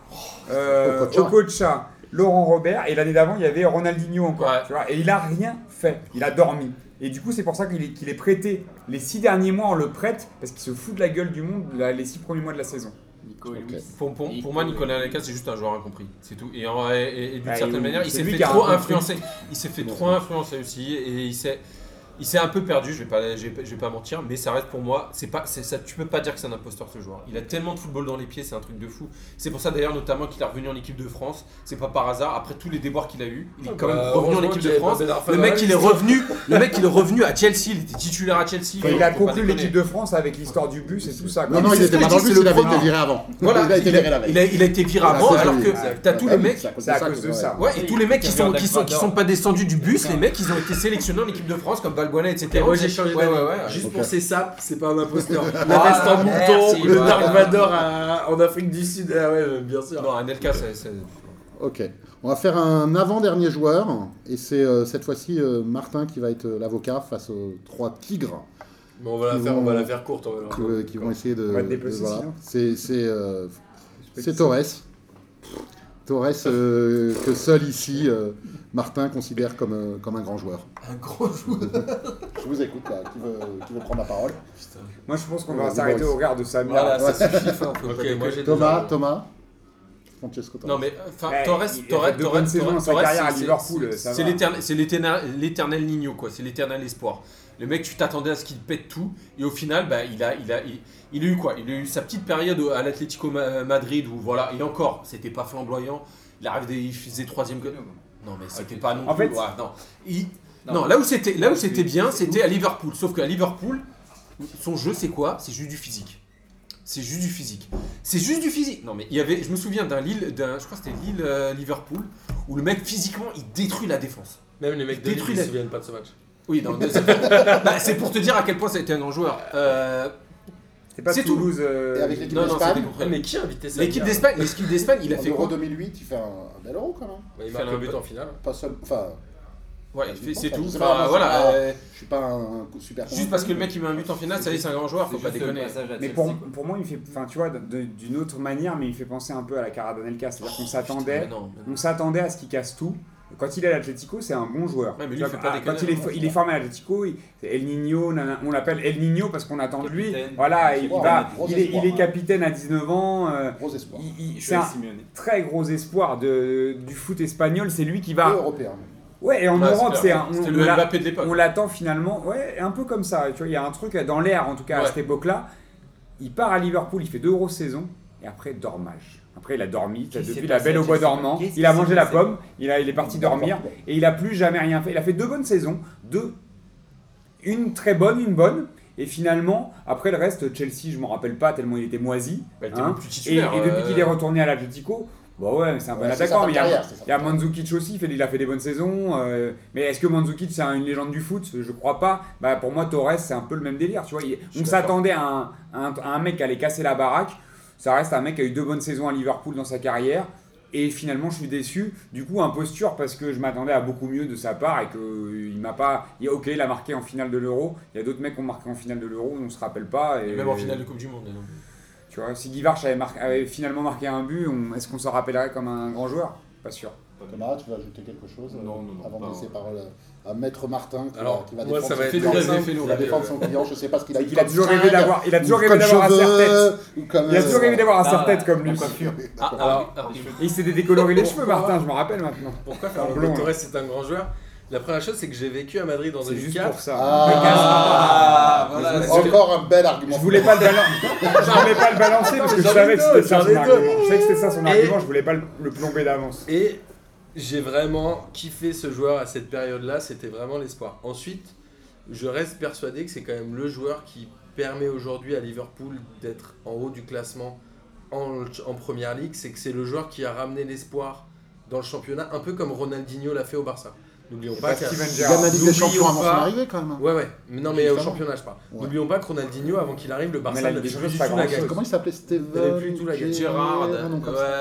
euh, Okocha. Okocha, Laurent Robert et l'année d'avant il y avait Ronaldinho encore. Ouais. Tu vois et il a rien fait. Il a dormi. Et du coup, c'est pour ça qu'il est, qu'il est prêté. Les six derniers mois, on le prête parce qu'il se fout de la gueule du monde les six premiers mois de la saison. Nico. Pour, pour- pour moi, Nicolas Anelka, c'est juste un joueur incompris. C'est tout. Et, en- et- et d'une Ah, certaine il- manière, il s'est fait trop influencer. Il s'est fait trop influencer aussi. Et il s'est. Il s'est un peu perdu, je vais pas, je vais, pas- je vais pas mentir, mais ça reste pour moi, c'est pas, c'est ça, tu peux pas dire que c'est un imposteur ce joueur. Il a tellement de football dans les pieds, c'est un truc de fou. C'est pour ça d'ailleurs notamment qu'il est revenu en équipe de France. C'est pas par hasard. Après tous les déboires qu'il a eu, il est quand même Bah, revenu en équipe de France. Le mec, il est revenu. (laughs) Le mec, il est revenu à Chelsea. Il était titulaire à Chelsea. Il a conclu l'équipe de France avec l'histoire du bus et tout ça. quoi. Non, non, il était pas dans le bus, il avait été viré avant. Voilà, il a été il viré la a, veille. il a- été viré Ah, avant, alors que t'as tous Ah les mecs. c'est à cause de ça. Ouais, et tous les mecs qui sont, qui sont, qui Caverne sont pas descendus du bus, les mecs, ils ont été sélectionnés en équipe de France comme Balbuena, etc. Et moi j'ai changé Ouais, ouais, ouais. Juste Ok. pour ces sapes, c'est pas un imposteur. (laughs) La Ah, veste en mouton, le. Dark Vador à- en Afrique du Sud. Ah ouais, euh, bien sûr. Non, Anelka, c'est. c'est- Ok. On va faire un avant-dernier joueur. Et c'est euh, cette fois-ci euh, Martin qui va être euh, l'avocat face aux trois tigres Mais on va la faire, vont- on va la faire courte. on va la- qui, euh, qui vont essayer de. De- dépecer, voilà. sinon. C'est c'est, euh, c'est Torres. Torres euh, que seul ici euh, Martin considère comme, euh, comme un grand joueur. Un gros joueur. Je vous écoute là. Qui veut, qui veut prendre la parole Moi, je pense qu'on va s'arrêter au regard de Samir. Voilà, Ouais. ça suffit. Enfin, faut Ok, pas moi, déconner. j'ai- Thomas, déjà- Thomas. Francesco Torres. Non, mais Ouais, Torres, Torres, Torres, Torres, Torres, carrière à c'est- Liverpool, c'est- l'éternel- c'est l'éternel l'éternel Nino, quoi. C'est l'éternel espoir. Le mec, tu t'attendais à ce qu'il pète tout, et au final, bah, il a, il a, il, il a eu quoi? Il a eu sa petite période à l'Atlético Ma- Madrid où voilà, et encore, c'était pas flamboyant. Il arrivait, il faisait troisième. Non, mais c'était pas non En plus. fait- ouais, non. Il- Non. non, là où c'était, là où c'était bien, c'était à Liverpool. Sauf qu'à Liverpool, son jeu, c'est quoi? C'est juste du physique. c'est juste du physique. C'est juste du physique. Non mais il y avait, je me souviens d'un Lille, d'un, je crois que c'était Lille euh, Liverpool, où le mec physiquement il détruit la défense. Même les mecs de Lille, Détruit ils la- se souviennent pas de ce match. Oui, non, c'est (laughs) bah, c'est pour te dire à quel point ça a été un grand joueur. Euh, C'est pas C'est tout. Toulouse. euh, Et avec l'équipe non, non, c'était d'Espagne, mais qui a invité ça L'équipe d'Espagne, l'équipe d'Espagne, il a en fait Euro quoi 2008, il fait un, un bel euro quand même. Il fait un un but en finale. Pas seul, enfin, Ouais, c'est tout. Enfin, voilà. euh, je suis pas un, un super. Juste parce que le mec il met un but en finale, ça y est, c'est un grand joueur, faut pas déconner. passage à Mais pour, pour moi, il fait, enfin, tu vois, d'une autre manière, mais il fait penser un peu à la Cara d'Anelka. C'est-à-dire qu'on s'attendait, non. on s'attendait à ce qu'il casse tout. Quand il est à l'Atlético, c'est un bon joueur. Ouais, mais lui, Tu il vois, fait pas ah, déconner, quand il est, il est formé à l'Atlético, El nana- on l'appelle El Niño parce qu'on attend de lui. Voilà, il, va, il, est, il est hein. capitaine à 19 ans. euh, Gros espoir. c'est Joël un Simeone. très gros espoir de, du foot espagnol. C'est lui qui Et va. européen. Ouais, et en Ouais, Europe, c'est un. on- C'était on le l'a- Mbappé de l'époque. On l'attend finalement, ouais, un peu comme ça. Tu vois, il y a un truc dans l'air, en tout cas à cette époque-là. Il part à Liverpool, il fait deux grosses saisons, et après dormage. Après, il a dormi, qui depuis la belle au bois Chelsea dormant. Il a mangé la pomme, il, a, il est parti dormir, et il a plus jamais rien fait. Il a fait deux bonnes saisons, deux, une très bonne, une bonne. Et finalement, après le reste, Chelsea, je m'en rappelle pas tellement il était moisi. Bah, il était hein. plus Et, et depuis euh, qu'il est retourné à l'Atlético, bah ouais, c'est un bon Ouais, attaquant. il y a, carrière, c'est sa il y a carrière. Mandzukic aussi, il, fait, il a fait des bonnes saisons. euh, mais est-ce que Mandzukic c'est un- une légende du foot? Je crois pas. Bah, pour moi, Torres, c'est un peu le même délire. Tu vois, Il- on s'attendait à un, à un- à un mec qui allait casser la baraque. Ça reste un mec qui a eu deux bonnes saisons à Liverpool dans sa carrière. Et finalement, je suis déçu. Du coup, imposture parce que je m'attendais à beaucoup mieux de sa part et qu'il m'a pas. il- Ok, il a marqué en finale de l'Euro. Il y a d'autres mecs qui ont marqué en finale de l'Euro, on se rappelle pas. Et, Et même en finale de Coupe du Monde. non. Tu vois, si Guy Varch avait, mar- avait finalement marqué un but, on- est-ce qu'on s'en rappellerait comme un grand joueur? Pas sûr. Thomas, tu veux ajouter quelque chose euh, Non, non, non, Avant de laisser parole à Maître Martin qui, Alors, va, qui va moi, défendre ça va son client. Il va défendre son client, je sais pas ce qu'il a qu'il a comme toujours rêvé d'avoir- il a ou toujours rêvé d'avoir un serre-tête. Il a toujours euh, rêvé d'avoir un Ah, serre-tête comme lui. Ah, Alors, ah, ah, il s'est décoloré les cheveux, Martin, je me rappelle maintenant. Pourquoi Fernando blond, Torres c'est un grand joueur La première chose, c'est que j'ai vécu à Madrid en C'est juste 2004. pour ça. Ah, voilà, je- c'est- Encore un bel argument. Je voulais pas le balancer. (laughs) je voulais pas le balancer parce que je savais que c'était ça son argument. Je savais que c'était ça son argument, je voulais pas le, le plomber d'avance. Et j'ai vraiment kiffé ce joueur à cette période-là, c'était vraiment l'espoir. Ensuite, je reste persuadé que c'est quand même le joueur qui permet aujourd'hui à Liverpool d'être en haut du classement en, en première ligue. C'est que c'est le joueur qui a ramené l'espoir dans le championnat, un peu comme Ronaldinho l'a fait au Barça. N'oublions pas pas qu'un- Steven Il Gerrard. gagne la Ligue des N'oublions Champions avant son pas- arrivée quand même. Ouais, ouais. Mais non, mais au championnat, je parle. Ouais. N'oublions pas que Ronaldinho, avant qu'il arrive, le Barça n'avait plus du tout la gagne. Comment il s'appelait Steven Il avait plus tout la gueule. Gérard, ouais,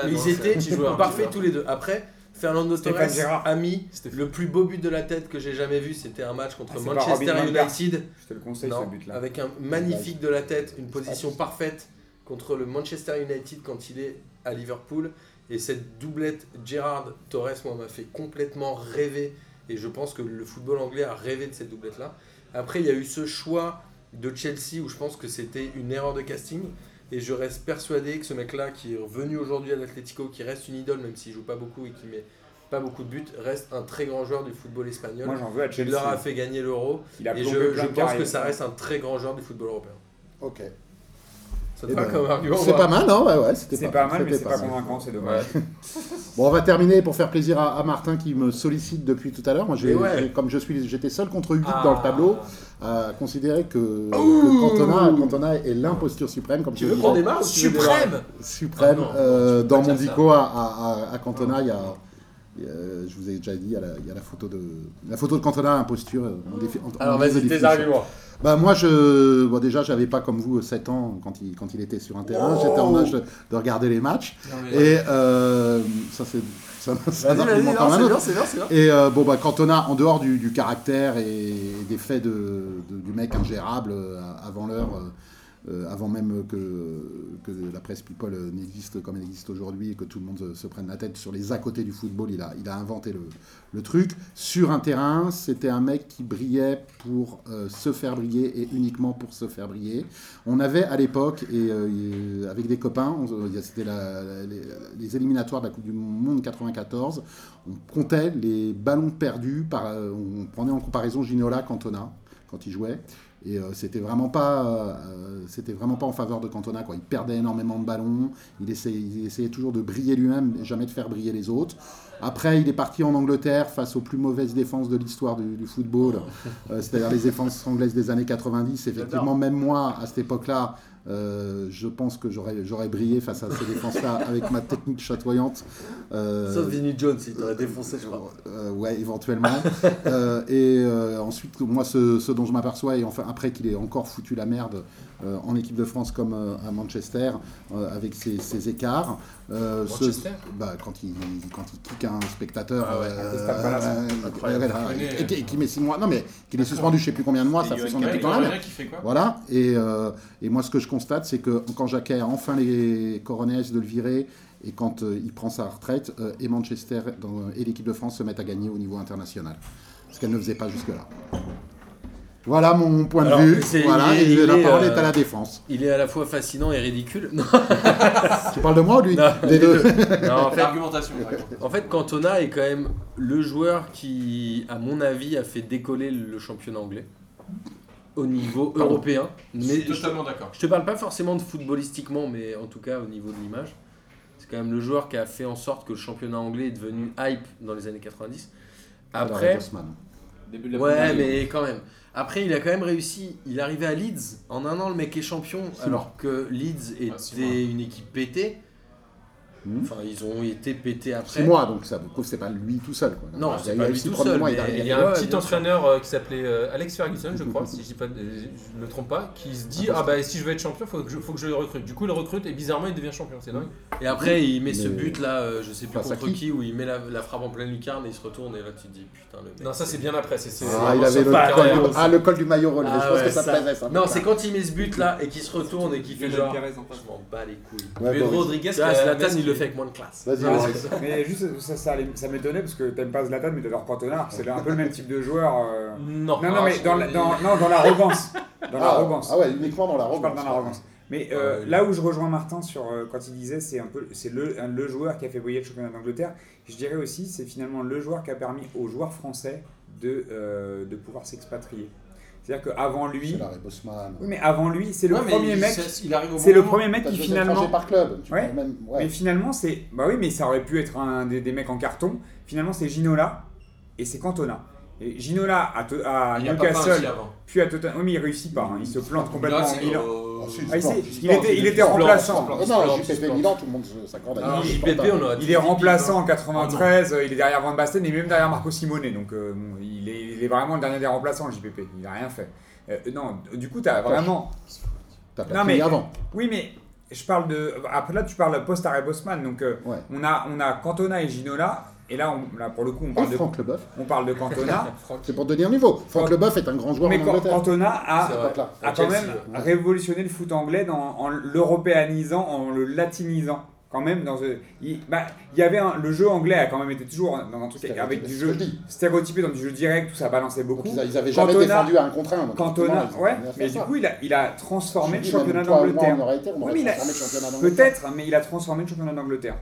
Mais ils étaient parfaits tous les deux. Après, Fernando Torres a mis le plus beau but de la tête que j'ai jamais vu. C'était un match contre Ah, Manchester United. Je te le conseille Non, ce but-là. avec un magnifique de la tête, une position parfaite contre le Manchester United quand il est à Liverpool. Et cette doublette Gerrard-Torres, moi, m'a fait complètement rêver. Et je pense que le football anglais a rêvé de cette doublette-là. Après, il y a eu ce choix de Chelsea où je pense que c'était une erreur de casting. Et je reste persuadé que ce mec-là, qui est revenu aujourd'hui à l'Atlético, qui reste une idole, même s'il joue pas beaucoup et qui met pas beaucoup de buts, reste un très grand joueur du football espagnol. Moi j'en veux à Il leur a fait gagner l'euro. Et je, je pense que ça reste un très grand joueur du football européen. Ok. Ça te Eh ben, comme argument C'est pas mal, non Ouais, ouais, c'était C'est pas mal, mais c'était c'est pas convaincant, c'est dommage. (laughs) Bon, on va terminer pour faire plaisir à, à Martin qui me sollicite depuis tout à l'heure. Moi, ouais. comme je suis, j'étais seul contre 8 Ah. dans le tableau, à considérer que, que Cantona, Cantona est l'imposture suprême, comme Tu veux le tu veux démarrer Suprême suprême. Ah non, Euh, dans pas mon dire ça. dico à, à, à- à Cantona, il y a, a- je vous ai déjà dit, il y a la, il y a la photo de la photo de Cantona imposture. euh, en défi- en- en Alors vas-y, tes arguments. Bah moi je bon, déjà j'avais pas comme vous 7 ans quand il, quand il était sur un terrain, j'étais en âge de, de regarder les matchs et euh, ça c'est ça, un autre. c'est bien, c'est bien. Et euh, bon bah Cantona en dehors du, du caractère et des faits de, de- du mec ingérable euh, avant l'heure euh, avant même que, la presse people n'existe comme elle existe aujourd'hui et que tout le monde se, prenne la tête sur les à côté du football, il a, inventé le, truc. Sur un terrain, c'était un mec qui brillait pour euh, se faire briller et uniquement pour se faire briller. On avait à l'époque, et euh, avec des copains, c'était les, éliminatoires de la Coupe du Monde 94, on comptait les ballons perdus, on prenait en comparaison Ginola, Cantona, quand il jouait. Et euh, c'était vraiment pas, euh, c'était vraiment pas en faveur de Cantona. Quoi. Il perdait énormément de ballons. Il essayait, il essayait toujours de briller lui-même, et jamais de faire briller les autres. Après, il est parti en Angleterre face aux plus mauvaises défenses de l'histoire du, du football, euh, c'est-à-dire les défenses anglaises des années 90. Effectivement, même moi, à cette époque-là, euh, je pense que j'aurais, brillé face à ces défenses-là avec ma technique chatoyante. Euh, Sauf Vinnie Jones, il t'aurait défoncé, je crois. euh, ouais, éventuellement. Et ensuite, moi, ce, ce dont je m'aperçois, et enfin après qu'il ait encore foutu la merde en équipe de France comme euh, à Manchester, euh, avec ses, ses écarts. euh, ce- Manchester bah, quand, il, quand il kick un spectateur Ah ouais, euh, euh, euh, connais. et, qui- et qui met 6 mois, non mais qu'il est suspendu je sais plus combien de mois, ça fait son Ouais, équipe il y dans en la a merde. qui fait quoi Voilà, et, euh, et moi ce que je constate, c'est que quand Jacquet a enfin les coronets de le virer, et quand euh, il prend sa retraite, euh, et Manchester dans- et l'équipe de France se mettent à gagner au niveau international. Ce qu'elle ne faisait pas jusque-là. Voilà mon point Alors, de vue. c'est- Voilà, il est- et il la est, parole euh, est à la défense. Il est à la fois fascinant et ridicule. Tu parles de moi ou de lui? Non, Les deux. non, en (laughs) fait, L'argumentation. En fait, Cantona est quand même le joueur qui, à mon avis, a fait décoller le championnat anglais au niveau européen. Je Mais suis je, totalement d'accord. je te parle pas forcément de footballistiquement, mais en tout cas au niveau de l'image. C'est quand même le joueur qui a fait en sorte que le championnat anglais est devenu hype dans les années 90. Après, Alors, Bosman. Début de la ouais, mais quand même. Après, il a quand même réussi. Il est arrivé à Leeds. En un an, le mec est champion, alors que Leeds Ah, était une équipe pétée. Hmm. Enfin, ils ont été pétés après. Six mois, donc ça vous prouve que c'est pas lui tout seul. Quoi. Non, Il y c'est pas lui tout seul, mois, mais il y a Ouais, un petit entraîneur euh, qui s'appelait euh, Alex Ferguson, je crois, si je dis pas, je ne me trompe pas, qui se dit ah bah si je veux être champion, faut que je, faut que je le recrute. Du coup, il le recrute et bizarrement, il devient champion. C'est dingue. Et après, il met ce but là, euh, je sais plus contre qui qui, où il met la, la frappe en pleine lucarne et il se retourne et là tu te dis putain le mec. Non, ça c'est bien après. C'est, c'est- Ah, c'est- il avait c'est le col, du... ah, le col du maillot relevé. Ah je pense que ça, ça- plaisait ça. Non, c'est quand il met ce but là et qu'il se retourne et qu'il fait genre. Je m'en bats les couilles. Rodriguez, Tu vois, qui a- Zlatan Metz il le avec moins de classe. Vas-y, vas-y. Mais juste, ça, ça, ça m'étonnait parce que t'aimes pas Zlatan, mais t'adores Cantona. C'est un peu le même type de joueur. euh. Non, Non, non, ah, mais je- dans la- dans- non, dans l'arrogance. Dans Ah, l'arrogance. Ah ouais, uniquement dans Je l'arrogance. parle dans l'arrogance. Mais euh, ouais. là où je rejoins Martin sur euh, quand il disait c'est un peu c'est le, joueur qui a fait briller le championnat d'Angleterre, je dirais aussi c'est finalement le joueur qui a permis aux joueurs français de, euh, de pouvoir s'expatrier. C'est-à-dire qu'avant lui, C'est l'arrêt Bosman. oui, mais avant lui c'est le Ouais, premier mec, c'est- il arrive au c'est bon le moment. premier mec qui finalement par club. Tu Ouais. peux même... ouais. Mais finalement, c'est. Bah oui, mais ça aurait pu être un des, des mecs en carton. Finalement, c'est Ginola et c'est Cantona. Et Ginola à, à Newcastle, puis à Tottenham. Oui, mais il réussit pas. hein. Il se plante complètement. Là, Il- Ah, Ah, il, était, remplaçant. Oh non, JPP. Milan, tout le monde s'accorde à Ah. JPP, Il est remplaçant en Oh 93, euh, il est derrière Van Basten et même derrière Marco Simone. Donc euh, il, est, vraiment le dernier des remplaçants, le JPP. Il n'a rien fait. Euh, non, du coup, tu as vraiment. T'as Non, pas mais- avant. Oui, mais je parle de. Après là, tu parles post-arrêt Bosman. Donc euh, Ouais. on, a, on a Cantona et Ginola. Et là, on- là pour le coup, on parle de, Franck Leboeuf. on parle de Cantona. (laughs) C'est pour un niveau. Franck Leboeuf est un grand joueur mais en Angleterre. Cantona a, a quand même ouais. révolutionné le foot anglais dans- en l'européanisant, en le latinisant. Quand même, dans ce- il, bah, il y avait un- le jeu anglais a quand même été toujours dans un truc avec du jeu stéréotypé, dans du jeu direct, tout ça balançait beaucoup. Donc, ils, a- ils avaient jamais Cantona- défendu à un contre un. Cantona, ouais, mais du ça. coup, a, a transformé le championnat d'Angleterre. Oui, il a- transformé le championnat d'Angleterre. Peut-être, mais il a transformé le championnat d'Angleterre.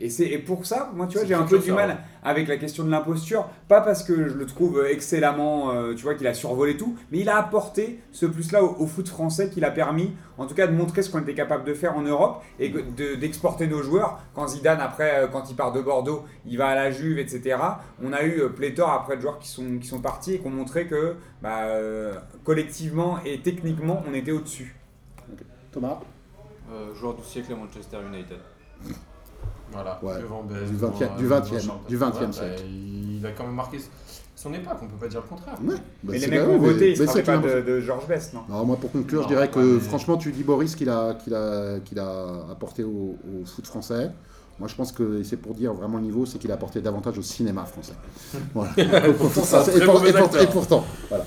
Et, c'est, et pour ça, moi, tu vois, C'est j'ai un peu du ça, mal ouais. avec la question de l'imposture. Pas parce que je le trouve excellemment, euh, tu vois, qu'il a survolé tout, mais il a apporté ce plus-là au, au foot français qu'il a permis, en tout cas, de montrer ce qu'on était capable de faire en Europe et que- de- d'exporter nos joueurs. Quand Zidane, après, euh, quand il part de Bordeaux, il va à la Juve, etc. On a eu euh, pléthore après de joueurs qui sont, qui sont partis et qui ont montré que, bah, euh, collectivement et techniquement, on était au-dessus. Thomas? Euh, joueur du siècle à Manchester United. (laughs) Voilà, Ouais. devant Best, Du devant, 20e euh, du devant 20e, Champ. du 20e Ouais, siècle. bah, Il a quand même marqué son époque, on peut pas dire le contraire. Ouais. Bah, mais les c'est mecs ont voté, ils rappellent pas de, de Georges Best, non? Alors moi pour conclure, Non, je dirais que mais- franchement tu dis Boris qu'il a, qu'il a, qu'il a apporté au, au foot français. Moi je pense que et c'est pour dire vraiment le niveau, c'est qu'il a apporté davantage au cinéma français. Voilà. (laughs) Pourtant, et, très pour- mauvais et pour- acteur. et pourtant, voilà.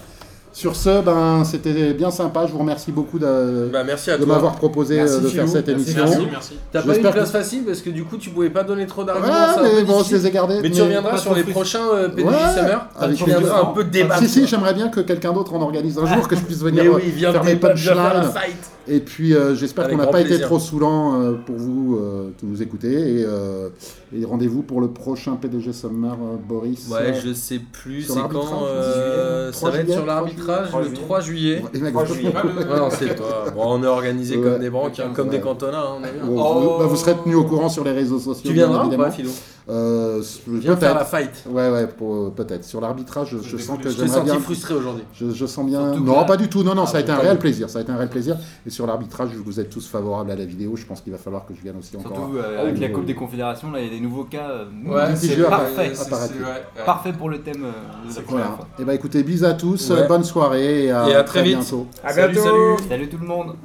Sur ce, ben c'était bien sympa. Je vous remercie beaucoup de, Bah, merci à de toi. m'avoir proposé Merci, euh, de faire Philou. cette Merci, émission. Merci, merci. T'as pas eu une place que- facile parce que du coup tu pouvais pas donner trop Ouais, d'arguments. un mais bon, je les ai gardés. Mais tu reviendras sur les prochains euh, PDG Ouais, Summer. avec Tu reviendras un peu débattre. Si, si, j'aimerais bien que quelqu'un d'autre en organise un jour, que je puisse venir euh, oui, faire mes punchlines. Et puis euh, j'espère qu'on n'a pas été trop saoulant euh, pour vous euh, qui nous écoutez. Et, euh, et rendez-vous pour le prochain PDG Summer, euh, Boris. Ouais, euh, je sais plus, Sur c'est l'arbitrage, quand 18e, euh, Ça 3 va être sur 3 l'arbitrage l'arbitrage 3 le juillet. 3 juillet. Et mec, 3 vous- juillet. Ouais, on sait pas. Bon, on est organisé Ouais. comme des branques, hein, comme Ouais. des cantonats, hein, on est bien. vous, Oh. bah, vous serez tenu au courant sur les réseaux sociaux. Tu viendras ou évidemment. pas, Philo? Euh, Viens faire la fight. Ouais, ouais, pour- peut-être. Sur l'arbitrage, je, je Je sens que Je t'ai senti bien. frustré aujourd'hui. Je, je sens bien. Surtout Non, pas du tout. Non, non, Ah, ça a été un réel plaisir. Ça a été un réel plaisir. Et sur l'arbitrage, vous êtes tous favorables à la vidéo. Je pense qu'il va falloir que je vienne aussi encore. Surtout euh, avec Oh. la Coupe des Confédérations, là il y a des nouveaux cas. euh, Ouais, c'est parfait. Parfait pour le thème euh, de la première Voilà. Et bah écoutez, bis à tous. Ouais. Bonne soirée et à, Et à très vite. bientôt. À Salut, bientôt salut. Salut tout le monde